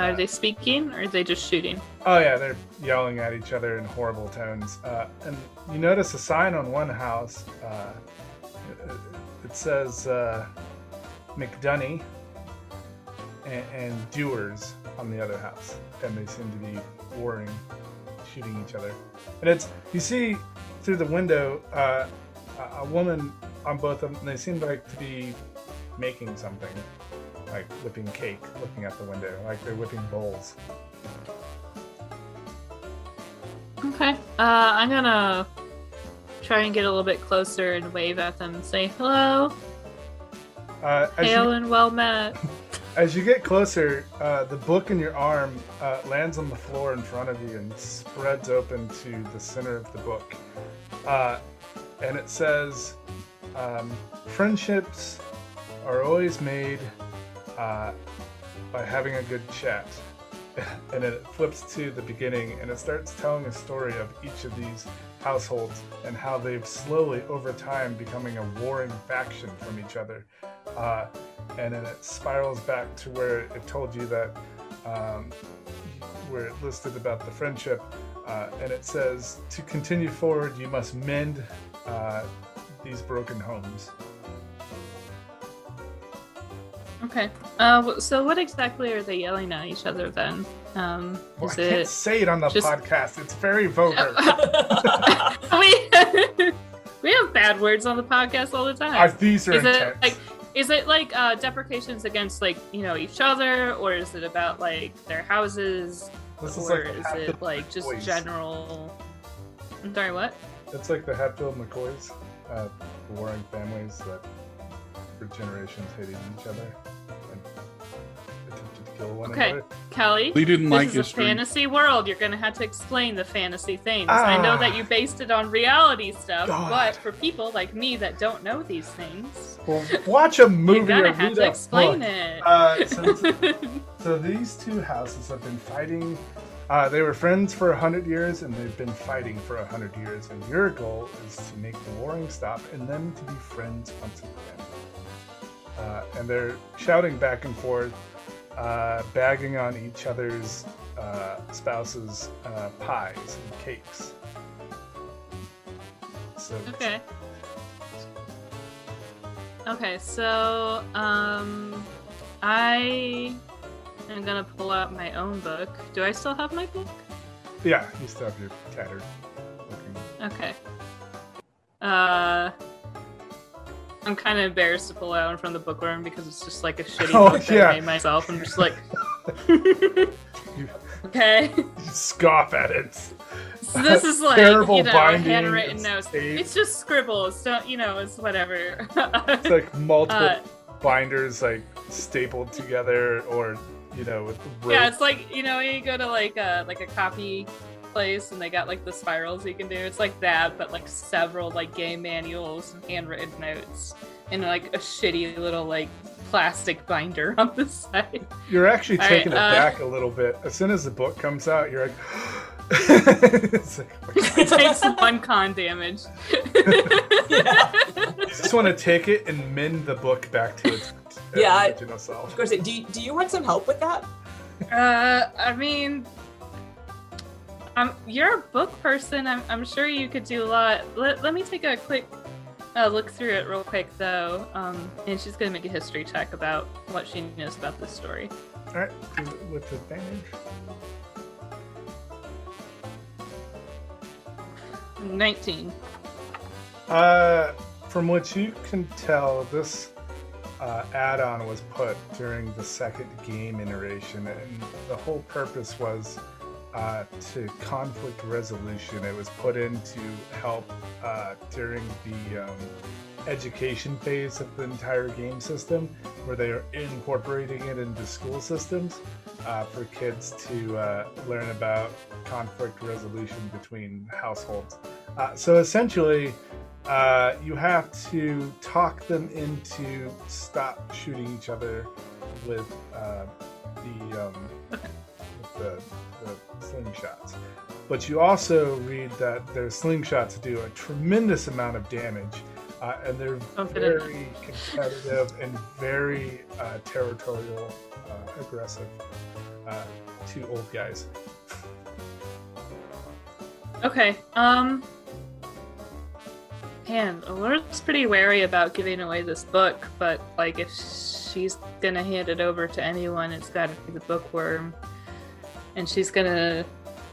F: are they speaking or are they just shooting?
B: oh yeah, they're yelling at each other in horrible tones. Uh, and you notice a sign on one house. Uh, it- says uh, and, and Dewars on the other house, and they seem to be warring, shooting each other. And it's you see through the window uh, a- woman on both of them. They seem like to be making something, like whipping cake, looking out the window, like they're whipping bowls.
F: Okay. Uh, I'm gonna try and get a little bit closer and wave at them and say hello,
B: Uh, as,
F: hail
B: you,
F: and well met. [LAUGHS]
B: as you get closer, uh, the book in your arm uh, lands on the floor in front of you and spreads open to the center of the book. Uh, and it says, um, Friendships are always made uh, by having a good chat. [LAUGHS] and it flips to the beginning and it starts telling a story of each of these households and how they've slowly over time becoming a warring faction from each other uh, and then it spirals back to where it told you that um, where it listed about the friendship uh, and it says to continue forward you must mend uh, these broken homes
F: Okay. Uh, so what exactly are they yelling at each other then? Um,
B: well,
F: is
B: i can't
F: it?
B: say it on the
F: just-
B: podcast it's very vulgar [LAUGHS]
F: we [LAUGHS] we have bad words on the podcast all the time.
B: Uh, these are
F: is
B: intense
F: it like is it like uh, deprecations against like you know each other, or is it about like their houses,
B: this is
F: or
B: like
F: is it like just
B: McCoys.
F: general? I'm sorry, what?
B: It's like the Hatfield McCoys, uh, the warring families that for generations hated each other and attempted to kill one
F: Okay.
B: another.
F: Kelly,
D: we didn't
F: this
D: like
F: is a fantasy world. You're gonna have to explain the fantasy things. I know that
B: Ah.
F: you based it on reality stuff,
B: God.
F: but for people like me that don't know these things,
B: Well, watch a movie
F: you're gonna
B: or
F: have
B: read
F: to
B: a
F: explain
B: book.
F: it.
B: Uh, so, [LAUGHS] so these two houses have been fighting. Uh, they were friends for a hundred years, and they've been fighting for a hundred years. And your goal is to make the warring stop, and them to be friends once again. Uh, and they're shouting back and forth, uh, bagging on each other's uh, spouses' uh, pies and cakes. So
F: Okay. Okay, so um I am gonna pull out my own book. Do I still have my book?
B: Yeah, you still have your tattered looking.
F: Okay. Uh, I'm kind of embarrassed to pull out in front of the bookworm because it's just like a shitty
B: Oh,
F: book that
B: yeah.
F: I made myself. I'm just like, [LAUGHS]
B: You,
F: okay.
B: you scoff at it.
F: So this is like
B: Terrible
F: you know
B: binding
F: handwritten
B: and
F: note. It's just scribbles. Don't you know? It's whatever.
B: It's like multiple
F: Uh,
B: binders like stapled together, or you know, with rope.
F: yeah, it's like you know you go to like a like a copy place and they got like the spirals you can do. It's like that, but like several like game manuals and handwritten notes and like a shitty little like plastic binder on the side.
B: You're actually
F: All right,
B: taking it
F: uh,
B: back a little bit. As soon as the book comes out, you're like, [GASPS] it's like [LAUGHS]
F: it takes one con damage. [LAUGHS]
E: Yeah.
B: you [LAUGHS] just want to take it and mend the book back to its uh,
E: Yeah, I-
B: original self.
E: Of course, do you, do you want some help with that?
F: Uh, I mean, um, you're a book person. I'm, I'm sure you could do a lot. Let, let me take a quick uh, look through it real quick, though. Um, and she's gonna make a history check about what she knows about this story.
B: All right, do it with advantage.
F: 19.
B: Uh, from what you can tell, this uh, add-on was put during the second game iteration, and the whole purpose was uh, to conflict resolution. It was put in to help uh, during the um, education phase of the entire game system, where they are incorporating it into school systems uh, for kids to uh, learn about conflict resolution between households. Uh, so essentially, uh, you have to talk them into stop shooting each other with uh, the, um, with the the slingshots. But you also read that their slingshots do a tremendous amount of damage, uh, and they're
F: Confident.
B: very competitive and very uh, territorial, uh, aggressive. Uh, two old guys.
F: Okay. Um. Man, Laura's pretty wary about giving away this book, but like if she's gonna hand it over to anyone, it's gotta be the bookworm. And she's gonna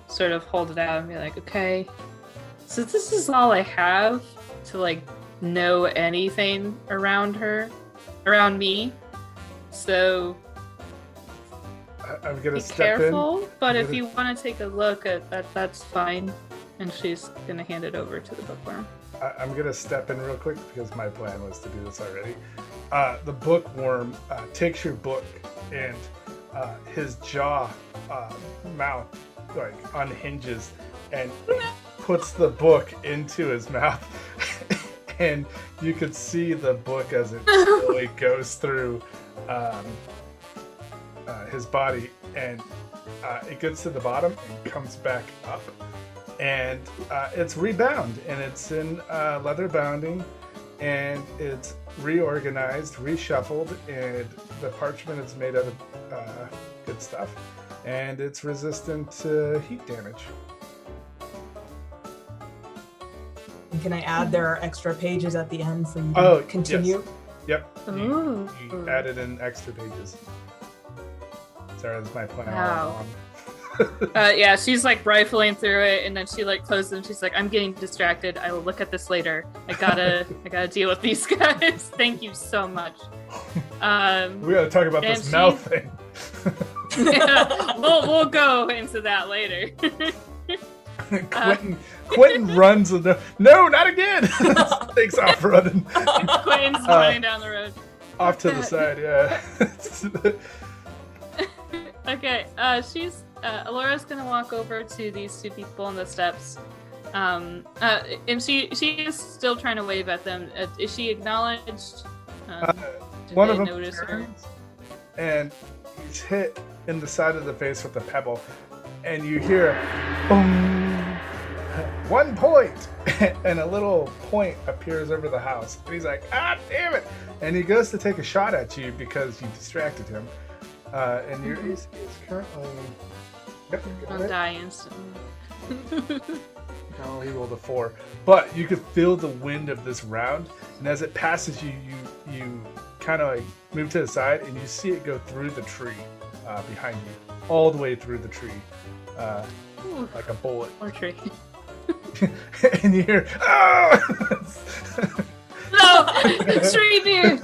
F: sort of hold it out and be like, okay, so this is all I have to like know anything around her, around me. So
B: I'm gonna
F: be
B: step
F: careful, but
B: I'm
F: if
B: gonna-
F: you want to take a look at that, that's fine. And she's gonna hand it over to the bookworm.
B: I- I'm gonna step in real quick because my plan was to do this already. Uh, the bookworm uh, takes your book and uh, his jaw, uh, mouth, like unhinges and puts the book into his mouth, [LAUGHS] and you could see the book as it slowly [LAUGHS] goes through um, uh, his body, and uh, it gets to the bottom and comes back up, and uh, it's rebound, and it's in uh, leather bounding, and it's reorganized, reshuffled, and the parchment is made out of uh, good stuff, and it's resistant to heat damage.
E: And can I add there are extra pages at the end for you to
B: Oh,
E: continue?
B: Yep. You, you added in extra pages. Sorry, that's my plan. all
F: Wow. [LAUGHS] Uh, yeah, she's like rifling through it, and then she like closes them. She's like, "I'm getting distracted. I will look at this later. I gotta, [LAUGHS] I gotta deal with these guys. [LAUGHS] Thank you so much." Um,
B: We gotta talk about this
F: she-
B: mouth thing.
F: yeah, we'll we'll go into that later.
B: Quentin, Quentin runs. with the- No, not again! Takes off running
F: Quentin's
B: Uh,
F: running down the road.
B: off to the side. Yeah.
F: Okay, uh, she's uh, Alora's gonna walk over to these two people on the steps, um, uh, and she she is still trying to wave at them. Uh, is she acknowledged? Um,
B: Uh, One of them
F: notice her?
B: and he's hit in the side of the face with a pebble, and you hear, boom, one point, [LAUGHS] and a little point appears over the house, and he's like, ah, damn it, and he goes to take a shot at you because you distracted him, uh, and your AC is currently. Yep,
F: I'll die instantly. [LAUGHS]
B: No, he rolled a four. But you could feel the wind of this round, and as it passes you, you you kind of like move to the side, and you see it go through the tree uh, behind you, all the way through the tree, uh, like a bullet.
F: Or tree. [LAUGHS] [LAUGHS]
B: and you hear, ah!
F: No, tree deer.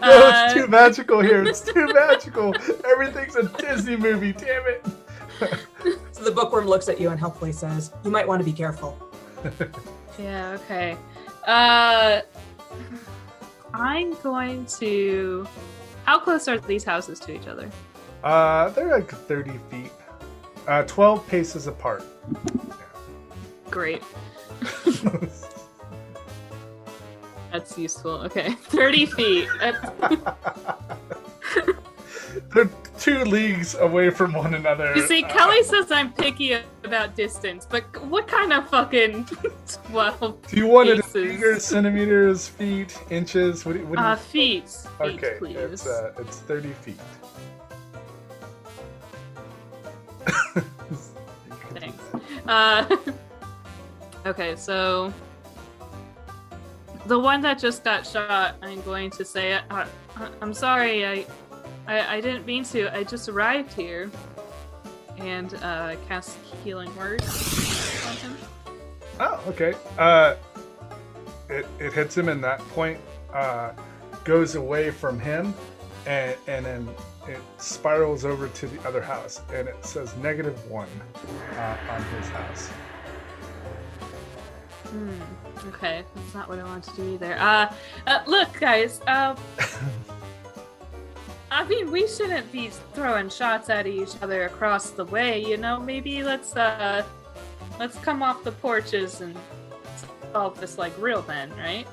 F: [LAUGHS]
B: no, it's
F: Uh,
B: too magical here. It's too [LAUGHS] magical. Everything's a Disney movie. Damn it. [LAUGHS]
E: So the bookworm looks at you and helpfully says, "You might want to be careful."
F: Yeah, okay. Uh I'm going to How close are these houses to each other?
B: Uh, they're like 30 feet, uh, 12 paces apart.
F: Great. That's useful. Okay. [LAUGHS] 30 feet. [LAUGHS]
B: They're two leagues away from one another.
F: You see,
B: Uh,
F: Kelly says I'm picky about distance, but what kind of fucking [LAUGHS] 12
B: do you want it in meters, centimeters, feet, inches? What do you, what do
F: Uh, feet. Feet,
B: Okay,
F: please.
B: it's uh, it's thirty feet.
F: Thanks. Uh, okay, so the one that just got shot, I'm going to say, uh, uh, I'm sorry, I, I, I didn't mean to. I just arrived here, and uh, cast healing word.
B: Oh, okay. Uh, it it hits him, and that point uh, goes away from him, and and then it spirals over to the other house, and it says negative one uh, on his house.
F: Hmm. Okay, that's not what I wanted to do either. Uh, uh look, guys. Uh, [LAUGHS] I mean, we shouldn't be throwing shots at each other across the way. You know, maybe let's uh, let's come off the porches and solve this like real men, right?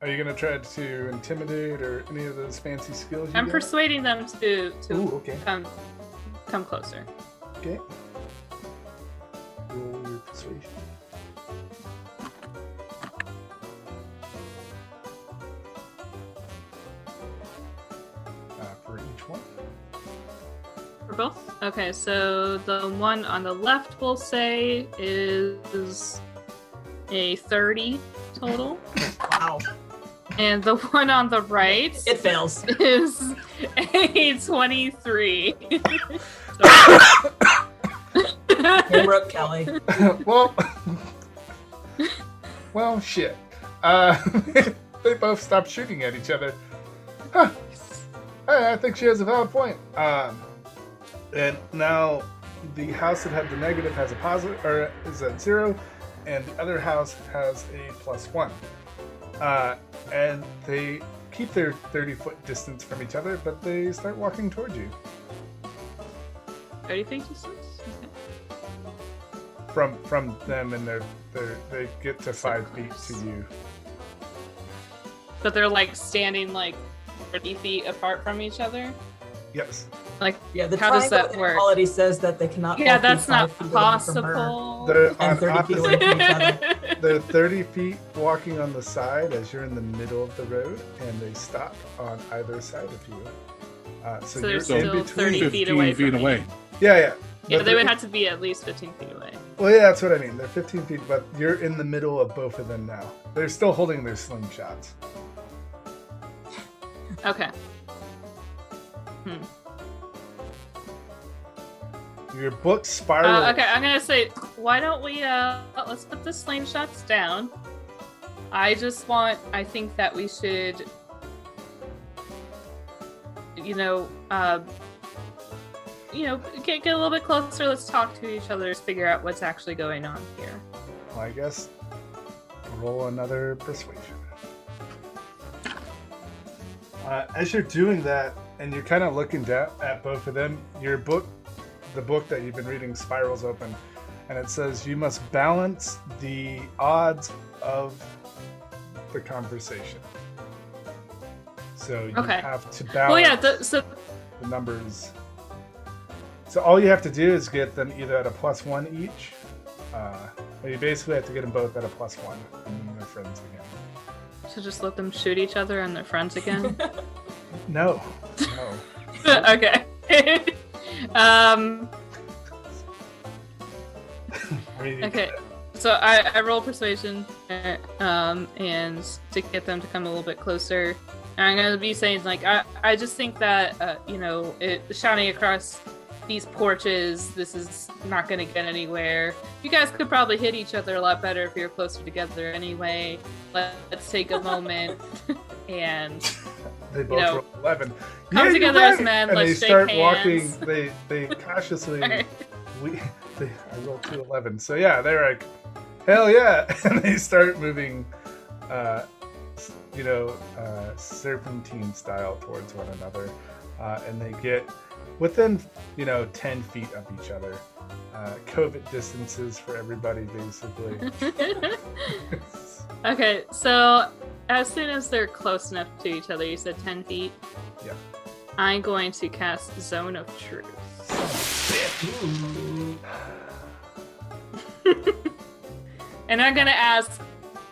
B: Are you gonna try to intimidate or any of those fancy skills? You
F: I'm
B: got?
F: persuading them to to
B: Ooh, okay.
F: come come closer.
B: Okay. Roll your persuasion. For
F: both? Okay, so the one on the left we'll say is a 30 total.
E: Wow.
F: And the one on the right
E: It fails. [LAUGHS]
F: is a 23.
E: Camera up, Kelly. [LAUGHS]
B: well, well, shit. Uh, [LAUGHS] they both stopped shooting at each other. Huh. Hey, I think she has a valid point. Um, and now the house that had the negative has a positive, or is at zero, and the other house has a plus one. Uh, and they keep their 30 foot distance from each other, but they start walking towards you.
F: 30 feet distance?
B: From from them, and they're, they're they get to five feet to you.
F: But they're like standing like 30 feet apart from each other?
B: Yes.
F: Like,
E: Yeah, the
F: How does that work?
E: inequality says that they cannot.
F: yeah,
E: both be
F: that's not
E: five feet away from her.
F: possible.
B: They're on
E: 30 feet
B: opposite
E: from. [LAUGHS]
B: They're 30 feet walking on the side as you're in the middle of the road, and they stop on either side of you. Uh, so,
F: So
B: you're
F: they're
B: in between.
F: 30 feet
D: 15
F: away
D: feet
F: from me.
D: away.
B: Yeah, yeah.
F: yeah,
B: But
F: they would have to be at least 15 feet away.
B: Well, yeah, that's what I mean. They're 15 feet, but you're in the middle of both of them now. They're still holding their slingshots.
F: Okay. Hmm.
B: Your book spiral.
F: Uh, okay, I'm gonna say, why don't we, uh, let's put the slingshots down. I just want, I think that we should, you know, uh, you know, get, get a little bit closer. Let's talk to each other, figure out what's actually going on here.
B: Well, I guess roll another persuasion. Uh, as you're doing that, and you're kind of looking down at both of them, your book, the book that you've been reading, spirals open, and it says you must balance the odds of the conversation. So you
F: Okay.
B: have to balance
F: Well, yeah, the, so
B: the numbers. So all you have to do is get them either at a plus one each. Uh, or you basically have to get them both at a plus one, and then they're friends again.
F: to just let them shoot each other and their friends again. [LAUGHS]
B: No. [LAUGHS]
F: okay. [LAUGHS] um.
B: I mean, you-
F: Okay. So I, I roll persuasion um, and to get them to come a little bit closer. And I'm gonna be saying like I, I just think that uh, you know it, shouting across these porches this is not gonna get anywhere. You guys could probably hit each other a lot better if you're closer together anyway. Let, let's take a [LAUGHS] moment and [LAUGHS]
B: They both
F: know,
B: roll eleven.
F: come
B: you're
F: together as men,
B: And they start
F: hands.
B: walking. They they [LAUGHS] cautiously. We they, I rolled two eleven. So yeah, they're like, hell yeah, [LAUGHS] and they start moving, uh, you know, uh, serpentine style towards one another, uh, and they get within you know ten feet of each other. Uh, COVID distances for everybody, basically.
F: okay, so as soon as they're close enough to each other, you said 10 feet?
B: Yeah.
F: I'm going to cast Zone of Truth. [LAUGHS] and I'm going to ask,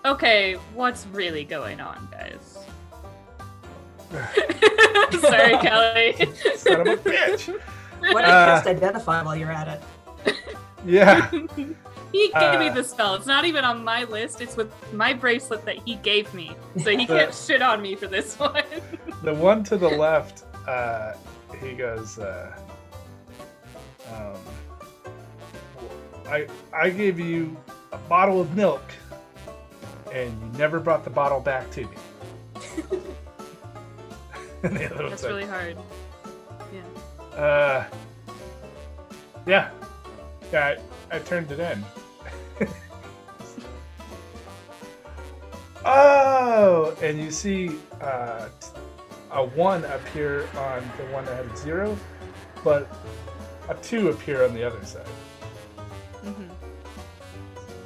F: okay, what's really going on, guys? [LAUGHS] Sorry, [LAUGHS] Kelly.
B: Son of a bitch.
E: What
B: Uh,
E: I just identify while you're at it.
B: Yeah. [LAUGHS]
F: He gave me
B: Uh,
F: the spell. It's not even on my list. It's with my bracelet that he gave me. So he [LAUGHS]
B: The-
F: can't shit on me for this one. [LAUGHS]
B: The one to the left, uh, he goes, uh, um, I, I gave you a bottle of milk, and you never brought the bottle back to me.
F: That's
B: like,
F: really hard. Yeah.
B: uh, yeah, yeah, I, I turned it in. oh, and you see uh, t- a one appear on the one that had a zero, but a two appear on the other side,
F: hmm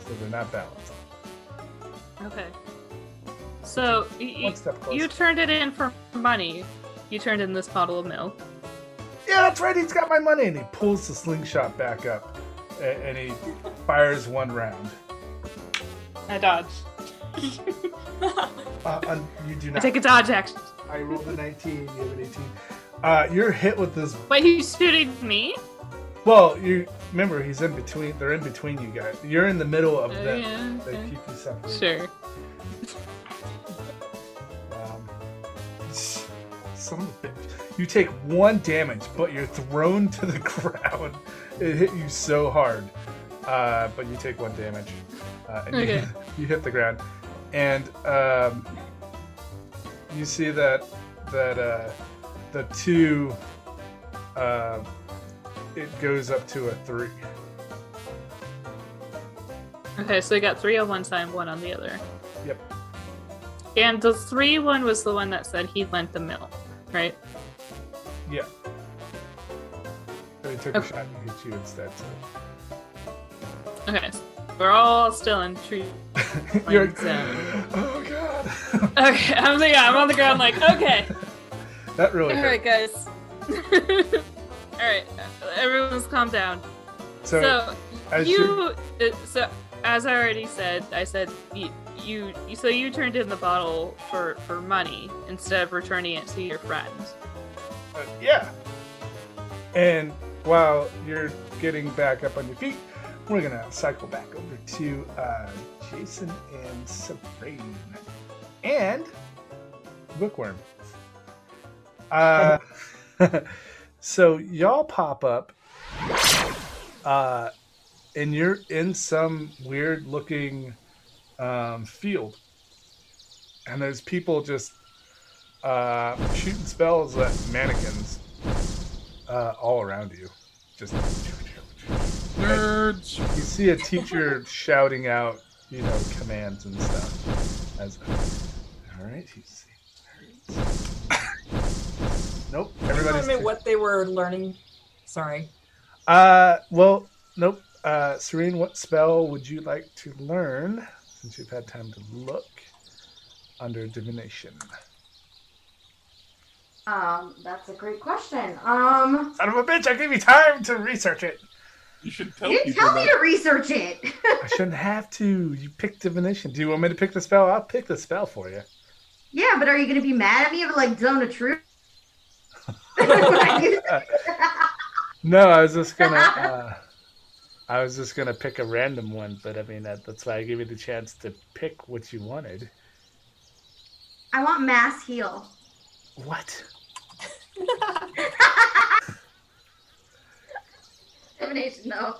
B: so they're not balanced.
F: Okay. So y- y-
B: One step closer.
F: you turned it in for money. You turned in this bottle of milk.
B: Yeah, that's right. He's got my money, and he pulls the slingshot back up, and, and he fires one round.
F: I dodge. [LAUGHS]
B: Uh, un- you do
F: I
B: not.
F: take a dodge action.
B: I rolled a 19. You have an 18. Uh, you're hit with this.
F: Wait, he's shooting me?
B: Well, you remember he's in between. They're in between you guys. You're in the middle of
F: Oh,
B: them.
F: yeah,
B: They
F: okay.
B: keep you separated.
F: Sure.
B: Um, son of a bitch. You take one damage, but you're thrown to the [LAUGHS] ground. It hit you so hard, uh, but you take one damage, uh, and
F: Okay.
B: you, [LAUGHS] you hit the ground, and um, you see that that uh, the two, uh, it goes up to a three.
F: Okay, so I got three on one side, one on the other.
B: Yep.
F: And the three one was the one that said he lent the mill, right?
B: Yeah. So took
F: Okay.
B: a shot and hit you instead. So.
F: Okay. so We're all still in tree. [LAUGHS]
B: You're,
F: zone. [LAUGHS]
B: oh god. [LAUGHS]
F: Okay, I'm yeah, I'm on the ground like, okay.
B: that really
F: All
B: hurt.
F: right, guys. all right, everyone's calm down.
B: So,
F: So,
B: as
F: you, uh, so as I already said, I said you, you, you, so you turned in the bottle for for money instead of returning it to your friend.
B: Uh, yeah. And while you're getting back up on your feet, we're gonna cycle back over to uh, Jason and Sabrine and Bookworm. Uh, [LAUGHS] so y'all pop up, uh, and you're in some weird looking um, field, and there's people just uh, shooting spells at mannequins uh, all around you. Just
D: Nerds.
B: you see a teacher shouting out, you know, commands and stuff. As all right, he's. Nope.
E: Can you
B: Everybody's.
E: remind me what they were learning? Sorry.
B: Uh, well, nope. Uh, Serene, what spell would you like to learn since you've had time to look under divination?
G: Um, that's a great question. Um,
B: Son of a bitch! I gave you time to research it.
D: You should tell
G: you didn't tell me
D: that.
G: to research it. [LAUGHS]
B: I shouldn't have to. You picked divination. Do you want me to pick the spell? I'll pick the spell for you.
G: yeah, but are you gonna be mad at me if like zone of truth? [LAUGHS]
B: No, I was just gonna. Uh, I was just gonna pick a random one, but I mean that, that's why I gave you the chance to pick what you wanted.
G: I want mass heal.
B: What?
G: No.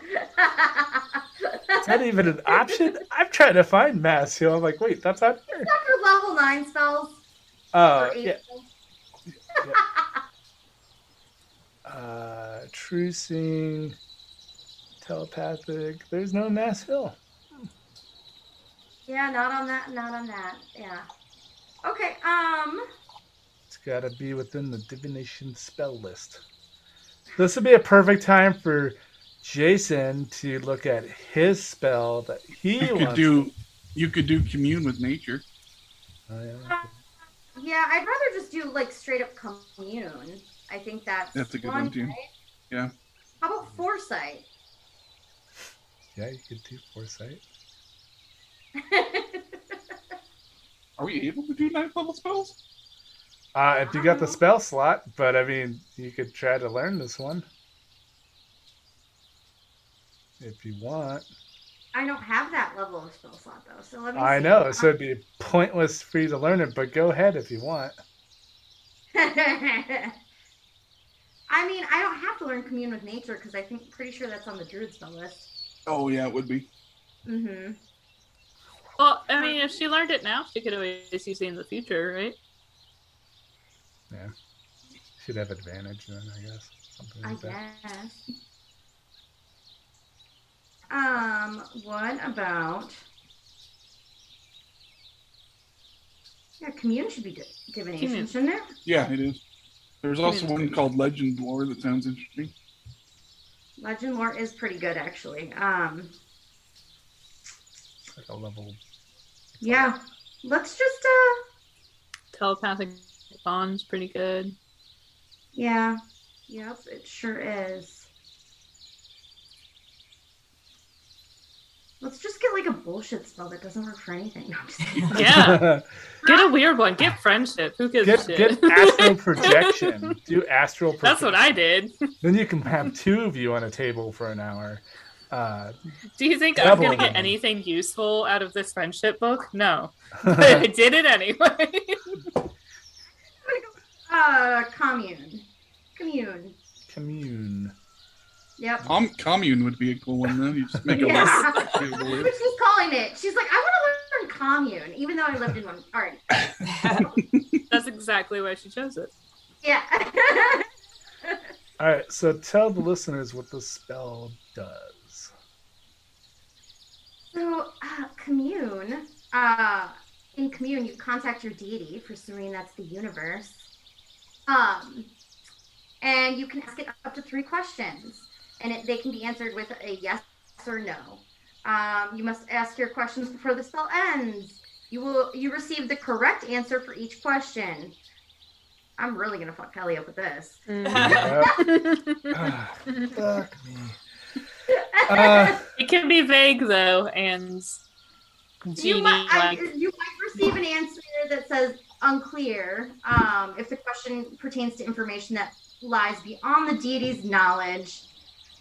B: Is that even an option? I'm trying to find mass heal. I'm like, wait, that's not here.
G: After level nine spells.
B: Oh,
G: or eight
B: yeah. [LAUGHS] Uh, true seeing, telepathic. There's no mass heal.
G: Yeah, not on that. Not on that. Yeah. Okay. Um.
B: It's got to be within the divination spell list. This would be a perfect time for Jason to look at his spell that he
D: You could
B: wants.
D: do you could do commune with nature.
B: Oh, yeah.
G: Uh, yeah, I'd rather just do like straight up commune. I think that's
D: That's a good
G: one,
D: one, too.
G: right?
D: Yeah.
G: How about foresight?
B: yeah, you could do foresight. [LAUGHS]
D: Are we able to do ninth level spells?
B: Uh, if you got the spell slot, but I mean, you could try to learn this one if you want.
G: I don't have that level of spell slot though, so let me.
B: I know, so it'd be pointless for you to learn it, but go ahead if you want. [LAUGHS]
G: I mean, I don't have to learn commune with nature because I think pretty sure that's on the druid spell list.
D: Oh yeah, it would be.
G: Mm-hmm.
F: Well, I mean, if she learned it now, she could always use it in the future, right?
B: Yeah. Should have advantage then, I guess. Something
G: I
B: like that.
G: guess. Um, what about? Yeah, commune should be di- divination,
F: Commune.
G: shouldn't it?
D: Yeah, it is. There's also
F: Commune's
D: one
F: good.
D: called Legend Lore that sounds interesting.
G: Legend lore is pretty good actually. Um,
B: like a level.
G: yeah. Let's just uh,
F: Telepathic bond's pretty good.
G: yeah, yep, it sure is. Let's just get like a bullshit spell that doesn't work for anything. [LAUGHS] No, I'm just kidding.
F: Yeah. [LAUGHS] Get a weird one. Get friendship. Who gives
B: get
F: a shit?
B: get astral [LAUGHS] projection. Do astral projection.
F: That's what I did.
B: Then you can have two of you on a table for an hour. Uh,
F: Do you think I'm gonna get anything useful out of this friendship book? No. But I did it anyway.
G: Uh, commune, commune.
B: commune.
G: Yep.
D: Com- commune would be a cool one though. You just make a
G: Yeah.
D: list. of [LAUGHS] people to.
G: But she's calling it. She's like, I want to learn commune, even though I lived in one. All right. [LAUGHS] [LAUGHS]
F: That's exactly why she chose it.
G: Yeah.
B: All right, so tell the listeners what the spell does.
G: so, uh, commune. Uh, in commune, you contact your deity, presuming that's the universe. Um, and you can ask it up to three questions, and it, they can be answered with a yes or no. Um, you must ask your questions before the spell ends. You will you receive the correct answer for each question. I'm really gonna fuck Kelly up with this.
B: Ah, fuck me. Uh,
F: it can be vague though, and
G: you might, I, you might receive an answer that says unclear um, if the question pertains to information that lies beyond the deity's knowledge.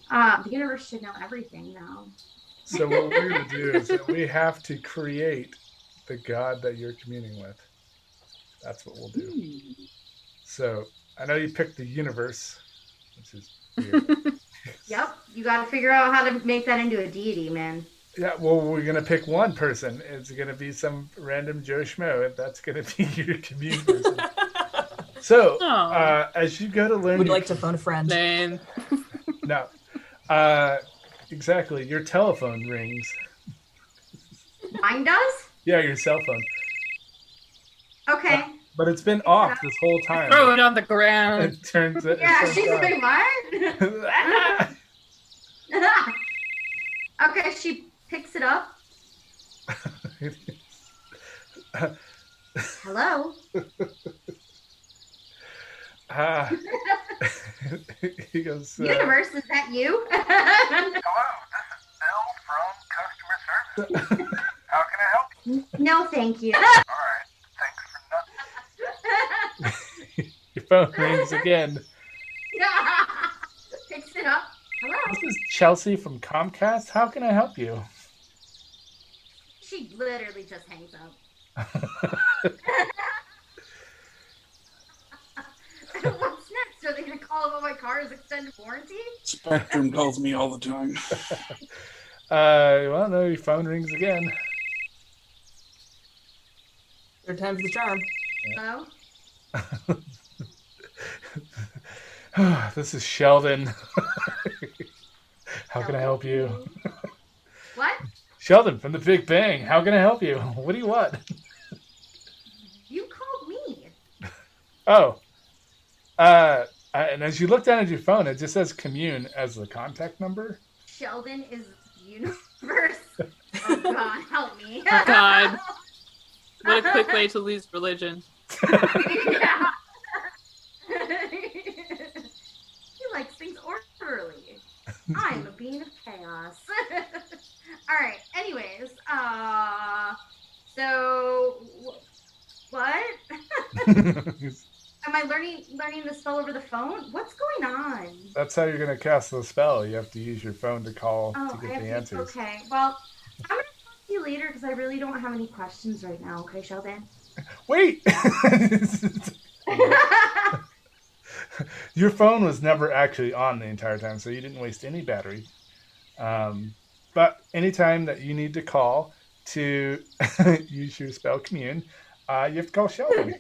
G: Uh, the universe should know everything now.
B: so what we're gonna do is that we have to create the god that you're communing with. That's what we'll do. So I know you picked the universe, which is weird. [LAUGHS]
G: Yep, you got to figure out how to make that into a deity, man.
B: Yeah. Well, we're gonna pick one person. It's gonna be some random Joe Schmo, and that's gonna be [LAUGHS] your commune person. So uh, as you go to learn,
E: Would
B: your-
E: like to phone a friend.
F: Name. [LAUGHS]
B: no, uh, exactly. Your telephone rings.
G: Mine does?
B: Yeah, your cell phone.
G: Okay.
B: But it's been off this whole time.
F: Throw it on the ground.
B: It turns it.
G: Yeah, she's
B: on.
G: like, what? [LAUGHS] okay, she picks it up. [LAUGHS] Hello?
B: Ah. [LAUGHS] he goes. Uh,
G: Universe, is that you? [LAUGHS]
A: Hello, this is Bill from customer service. How can I help you?
G: no, thank you.
A: All right, thanks for nothing.
B: your phone rings again.
G: Picks it up. Hello?
B: This is Chelsea from Comcast. How can I help you?
G: She literally just hangs up. [LAUGHS] [LAUGHS] What's next? Are they gonna call about my car's extended warranty?
D: Spectrum calls me all the time. [LAUGHS]
B: Uh, well, no, your phone rings again.
E: Third time's the charm.
G: No?
B: this is Sheldon. How can I help you?
G: What?
B: Sheldon from the Big Bang. How can I help you? [LAUGHS] What do you want?
G: You called me.
B: Oh, uh, and as you look down at your phone, it just says commune as the contact number.
G: Sheldon is universe. [LAUGHS] Oh God, help me.
F: Oh God. [LAUGHS] What a quick way to lose religion.
G: yeah. he likes things orderly. I'm a being of chaos. All right. Anyways, uh, so wh- what? [LAUGHS] Am I learning learning the spell over the phone? What's going on?
B: That's how you're gonna cast the spell. You have to use your phone to call
G: Oh,
B: to get the
G: to-
B: answers.
G: Okay. Well, I'm gonna talk to you later because I really don't have any questions right now. Okay, Sheldon.
B: Wait. [LAUGHS] your phone was never actually on the entire time, so you didn't waste any battery. Um, but anytime that you need to call to [LAUGHS] use your spell commune, uh, you have to call Sheldon.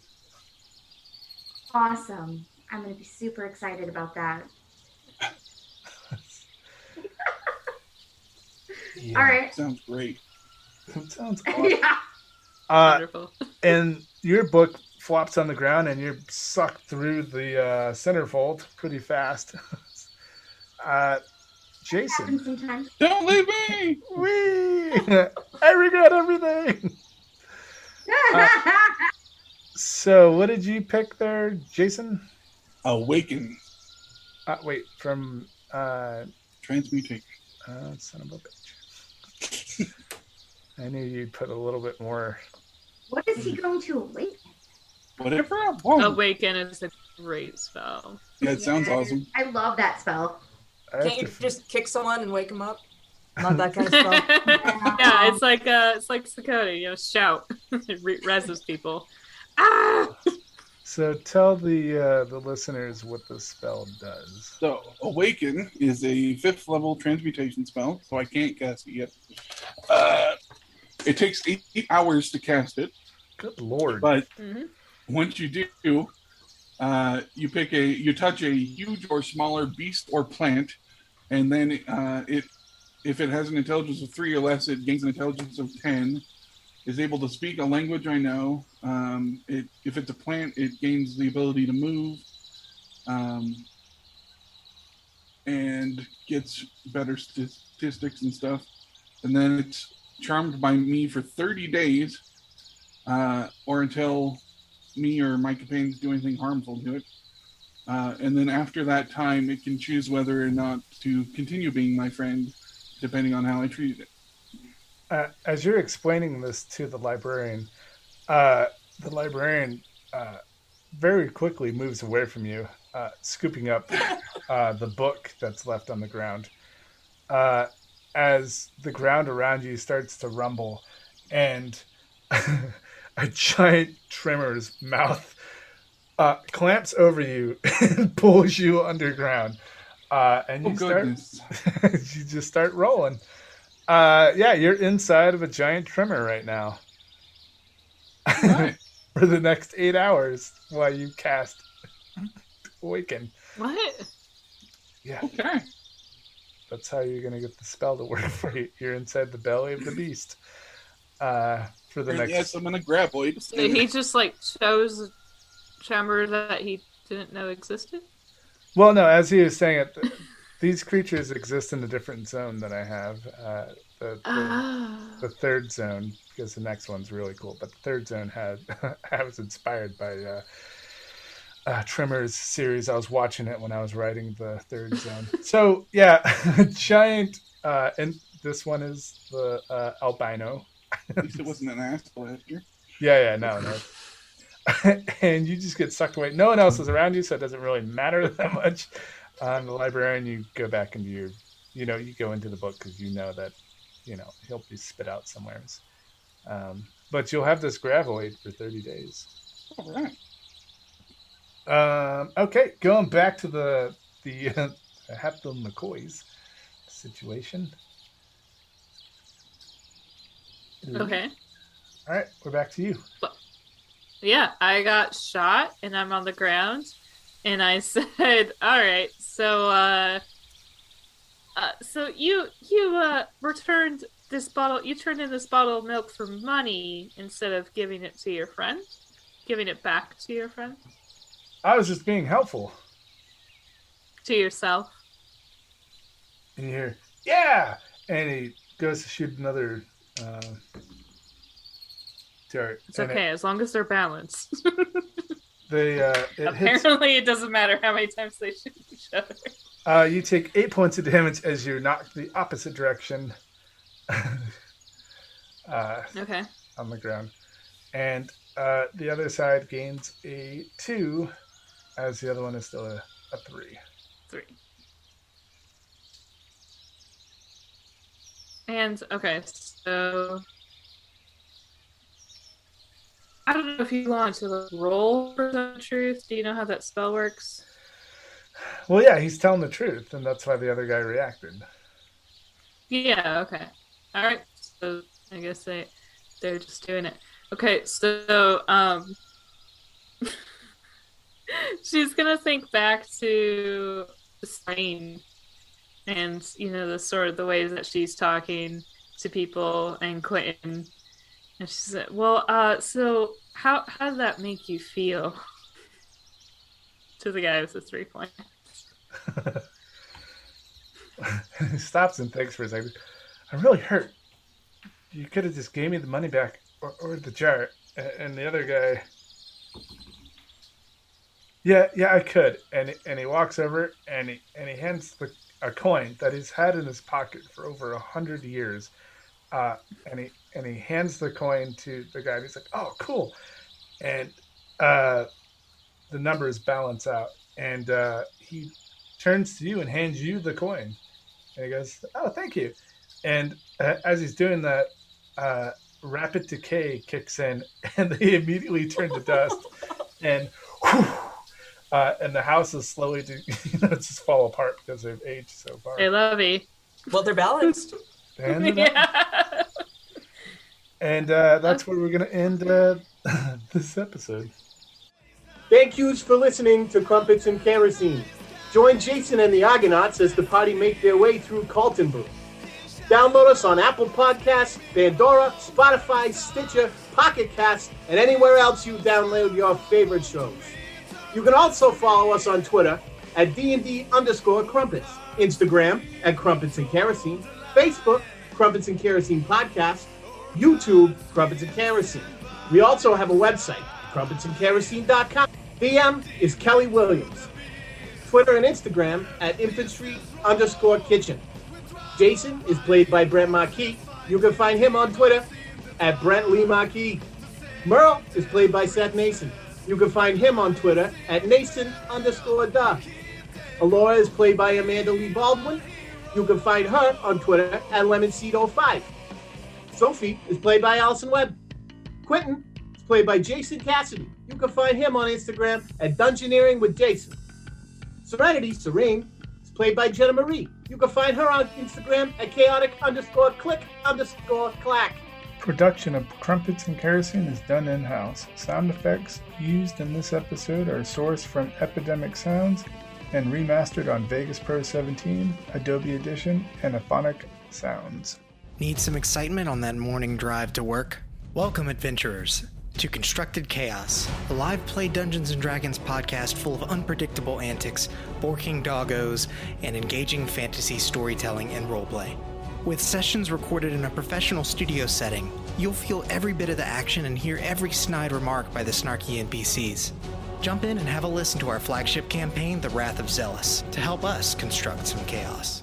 G: awesome. I'm gonna be super excited about that.
B: Yeah,
G: All right.
D: Sounds great.
B: That sounds [LAUGHS] awesome.
G: yeah.
B: Uh,
F: Wonderful. [LAUGHS]
B: and your book flops on the ground, and you're sucked through the uh, centerfold pretty fast. uh, Jason,
G: sometimes.
D: Don't leave me. [LAUGHS]
B: wee! I regret everything. [LAUGHS] So, what did you pick there, Jason?
D: Awaken.
B: Uh, wait, from uh,
D: Transmutation.
B: uh, son of a bitch. [LAUGHS] I knew you'd put a little bit more.
G: what is he going to awaken?
D: Whatever I want.
F: Awaken is a great spell.
D: Yeah, it sounds
G: Yes.
D: awesome.
G: I love that spell.
B: I have
E: Can't you
B: to-
E: just kick someone and wake them up? Not that kind of spell. [LAUGHS]
F: yeah, it's like uh, it's like Sakota, you know, shout, [LAUGHS] it re- reses people. Ah!
B: so tell the uh, the listeners what the spell does.
D: So, Awaken is a fifth level transmutation spell, so I can't cast it yet. Uh, it takes eight, eight hours to cast it,
B: Good lord!
D: but
F: Mhm.
D: once you do, uh, you pick a, you touch a huge or smaller beast or plant, and then uh, it, if it has an intelligence of three or less, it gains an intelligence of ten. Is able to speak a language I know. Um, it, if it's a plant, it gains the ability to move. Um, and gets better statistics and stuff. And then it's charmed by me for 30 days, uh, or until me or my companions do anything harmful to it. Uh, and then after that time, it can choose whether or not to continue being my friend, depending on how I treat it.
B: uh, as you're explaining this to the librarian, uh, the librarian uh, very quickly moves away from you, uh, scooping up [LAUGHS] uh, the book that's left on the ground. Uh, as the ground around you starts to rumble, and [LAUGHS] a giant tremor's mouth uh, clamps over you [LAUGHS] and pulls you underground. Uh, and
D: Oh,
B: you start, [LAUGHS] you just start rolling. Uh, yeah, you're inside of a giant tremor right now
D: Right. [LAUGHS]
B: for the next eight hours while you cast Awaken.
F: What?
B: Yeah,
D: Okay.
B: that's how you're gonna get the spell to work for you. You're inside the belly of the beast uh, for the
D: And
B: next.
D: yes, I'm in a graboid.
F: So he just like chose a chamber that he didn't know existed.
B: Well, no, as he was saying it, th- [LAUGHS] these creatures exist in a different zone that I have. Uh, the, the,
F: Ah.
B: the third zone, because the next one's really cool, but the third zone had [LAUGHS] I was inspired by uh, uh, Tremors series. I was watching it when I was writing the third zone. [LAUGHS] So yeah, giant, uh, and this one is the uh, albino.
D: At least it wasn't an ass blaster.
B: Yeah, yeah, no, no. [LAUGHS] and you just get sucked away. No one else is around you, so it doesn't really matter [LAUGHS] that much. Um, the librarian, you go back into your you know you go into the book because you know that you know he'll be spit out somewheres. Um, but you'll have this graboid for 30 days.
D: All right.
B: Um, okay, going back to the the [LAUGHS] uh, Hatfield McCoys situation.
F: Okay.
B: All right, we're back to you.
F: Yeah, I got shot and I'm on the ground. And I [LAUGHS] said, All right, so uh uh so you you uh returned this bottle you turned in this bottle of milk for money instead of giving it to your friend? Giving it back to your friend?
B: I was just being helpful.
F: To yourself.
B: And you hear, yeah, and he goes to shoot another uh,
F: It's
B: and it-
F: okay, as long as they're balanced. [LAUGHS]
B: they uh, it hits.
F: Apparently it doesn't matter how many times they shoot each other.
B: Uh, you take eight points of damage as you knock the opposite direction [LAUGHS] uh,
F: Okay.
B: on the ground, and uh, the other side gains a two, as the other one is still a, a three.
F: Three. And okay, so I don't know if you want to like, roll for the truth. Do you know how that spell works?
B: Well, yeah, he's telling the truth, and that's why the other guy reacted.
F: Yeah. Okay. All right. So I guess they they're just doing it. Okay. So um, [LAUGHS] she's gonna think back to Spain, and you know the sort of the ways that she's talking to people and Quentin, and she said, "Well, uh, so how how did that make you feel?" To the guy with the three point. [LAUGHS]
B: he stops and thinks for a second. I'm really hurt. You could have just gave me the money back or, or the jar. And the other guy, yeah, yeah, I could. And and he walks over and he and he hands the, a coin that he's had in his pocket for over a hundred years. Uh, and he and he hands the coin to the guy. And he's like, "Oh, cool." And uh, the numbers balance out, and uh, he turns to you and hands you the coin. And he goes, "Oh, thank you." And uh, as he's doing that, uh, rapid decay kicks in, [LAUGHS] and they immediately turn to dust, [LAUGHS] and whew, uh, and the house is slowly to [LAUGHS] you know just fall apart because they've aged so far.
F: Hey, Lovey.
E: Well, they're balanced.
B: And,
F: yeah.
B: And uh, that's where we're gonna end uh, [LAUGHS] this episode.
I: Thank yous for listening to Crumpets and Kerosene. Join Jason and the Argonauts as the party make their way through Carlton Brew. Download us on Apple Podcasts, Pandora, Spotify, Stitcher, Pocket Cast, and anywhere else you download your favorite shows. You can also follow us on Twitter at D&D underscore Crumpets, Instagram at Crumpets and Kerosene, Facebook, Crumpets and Kerosene Podcast, YouTube, Crumpets and Kerosene. We also have a website, crumpetsandkerosene.com. DM is Kelly Williams. Twitter and Instagram at infantry underscore kitchen. Jason is played by Brent Marquis. You can find him on Twitter at Brent Lee Marquis. Merle is played by Seth Nason. You can find him on Twitter at Nason underscore duh. Alora is played by Amanda Lee Baldwin. You can find her on Twitter at LemonSeed05. Sophie is played by Allison Webb. Quentin is played by Jason Cassidy. You can find him on Instagram at Dungeoneering with Jason. Serenity, Serene, is played by Jenna Marie. You can find her on Instagram at chaotic underscore click underscore clack.
B: Production of Crumpets and Kerosene is done in house. Sound effects used in this episode are sourced from Epidemic Sounds and remastered on Vegas Pro 17, Adobe Audition, and Auphonic Sounds.
J: Need some excitement on that morning drive to work? Welcome, adventurers, to Constructed Chaos, a live play Dungeons and Dragons podcast full of unpredictable antics, borking doggos, and engaging fantasy storytelling and roleplay. With sessions recorded in a professional studio setting, you'll feel every bit of the action and hear every snide remark by the snarky NPCs. Jump in and have a listen to our flagship campaign, The Wrath of Zealous, to help us construct some chaos.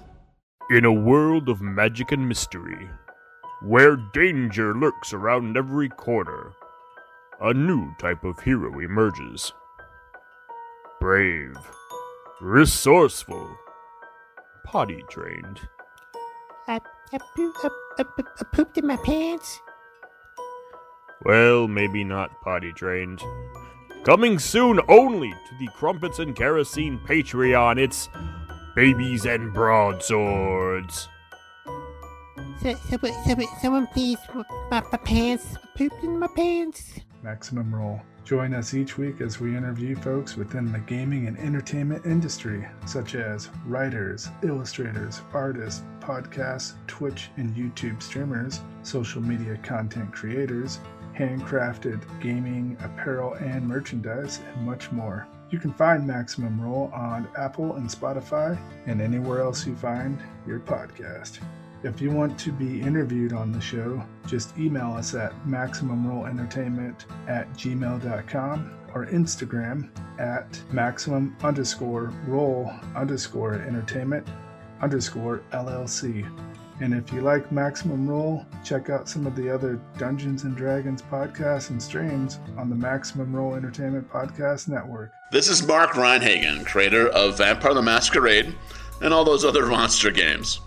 K: In a world of magic and mystery, where danger lurks around every corner, a new type of hero emerges. Brave, resourceful, potty trained,
L: I, I, poo- I, I, I pooped in my pants.
K: Well, maybe not potty trained. Coming soon only to the Crumpets and Kerosene Patreon, it's Babies and Broadswords.
L: So, so, so, someone please, my, my pants, I pooped in my pants.
B: Maximum Roll. Join us each week as we interview folks within the gaming and entertainment industry, such as writers, illustrators, artists, podcasts, Twitch and YouTube streamers, social media content creators, handcrafted gaming, apparel, and merchandise, and much more. You can find Maximum Roll on Apple and Spotify and anywhere else you find your podcast. If you want to be interviewed on the show, just email us at MaximumRollEntertainment at gmail.com or Instagram at maximum underscore roll underscore entertainment underscore LLC. And if you like Maximum Roll, check out some of the other Dungeons and Dragons podcasts and streams on the Maximum Roll Entertainment Podcast Network.
M: This is Mark Rein-Hagen, creator of Vampire the Masquerade and all those other [LAUGHS] monster games.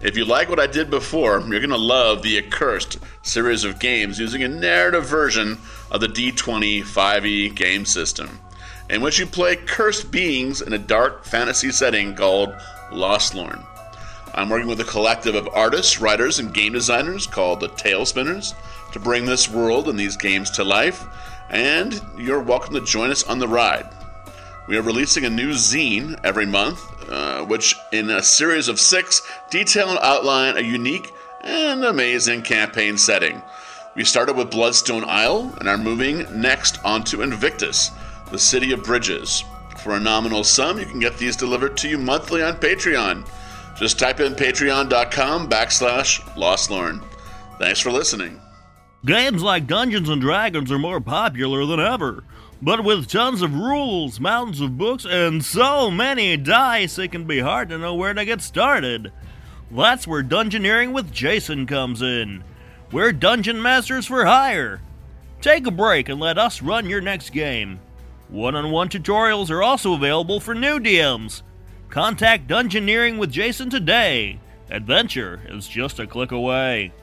M: If you like what I did before, you're going to love the Accursed series of games using a narrative version of the D20 5e game system, in which you play cursed beings in a dark fantasy setting called Lost Lorn. I'm working with a collective of artists, writers, and game designers called the Tailspinners to bring this world and these games to life, and you're welcome to join us on the ride. We are releasing a new zine every month, uh, which, in a series of six, detail and outline a unique and amazing campaign setting. We started with Bloodstone Isle and are moving next onto Invictus, the city of bridges. For a nominal sum, you can get these delivered to you monthly on Patreon. Just type in patreon.com backslash Lost Lorn. Thanks for listening.
N: Games like Dungeons and Dragons are more popular than ever. But with tons of rules, mountains of books, and so many dice, it can be hard to know where to get started. That's where Dungeoneering with Jason comes in. We're dungeon masters for hire. Take a break and let us run your next game. One on one tutorials are also available for new DMs. Contact Dungeoneering with Jason today. Adventure is just a click away.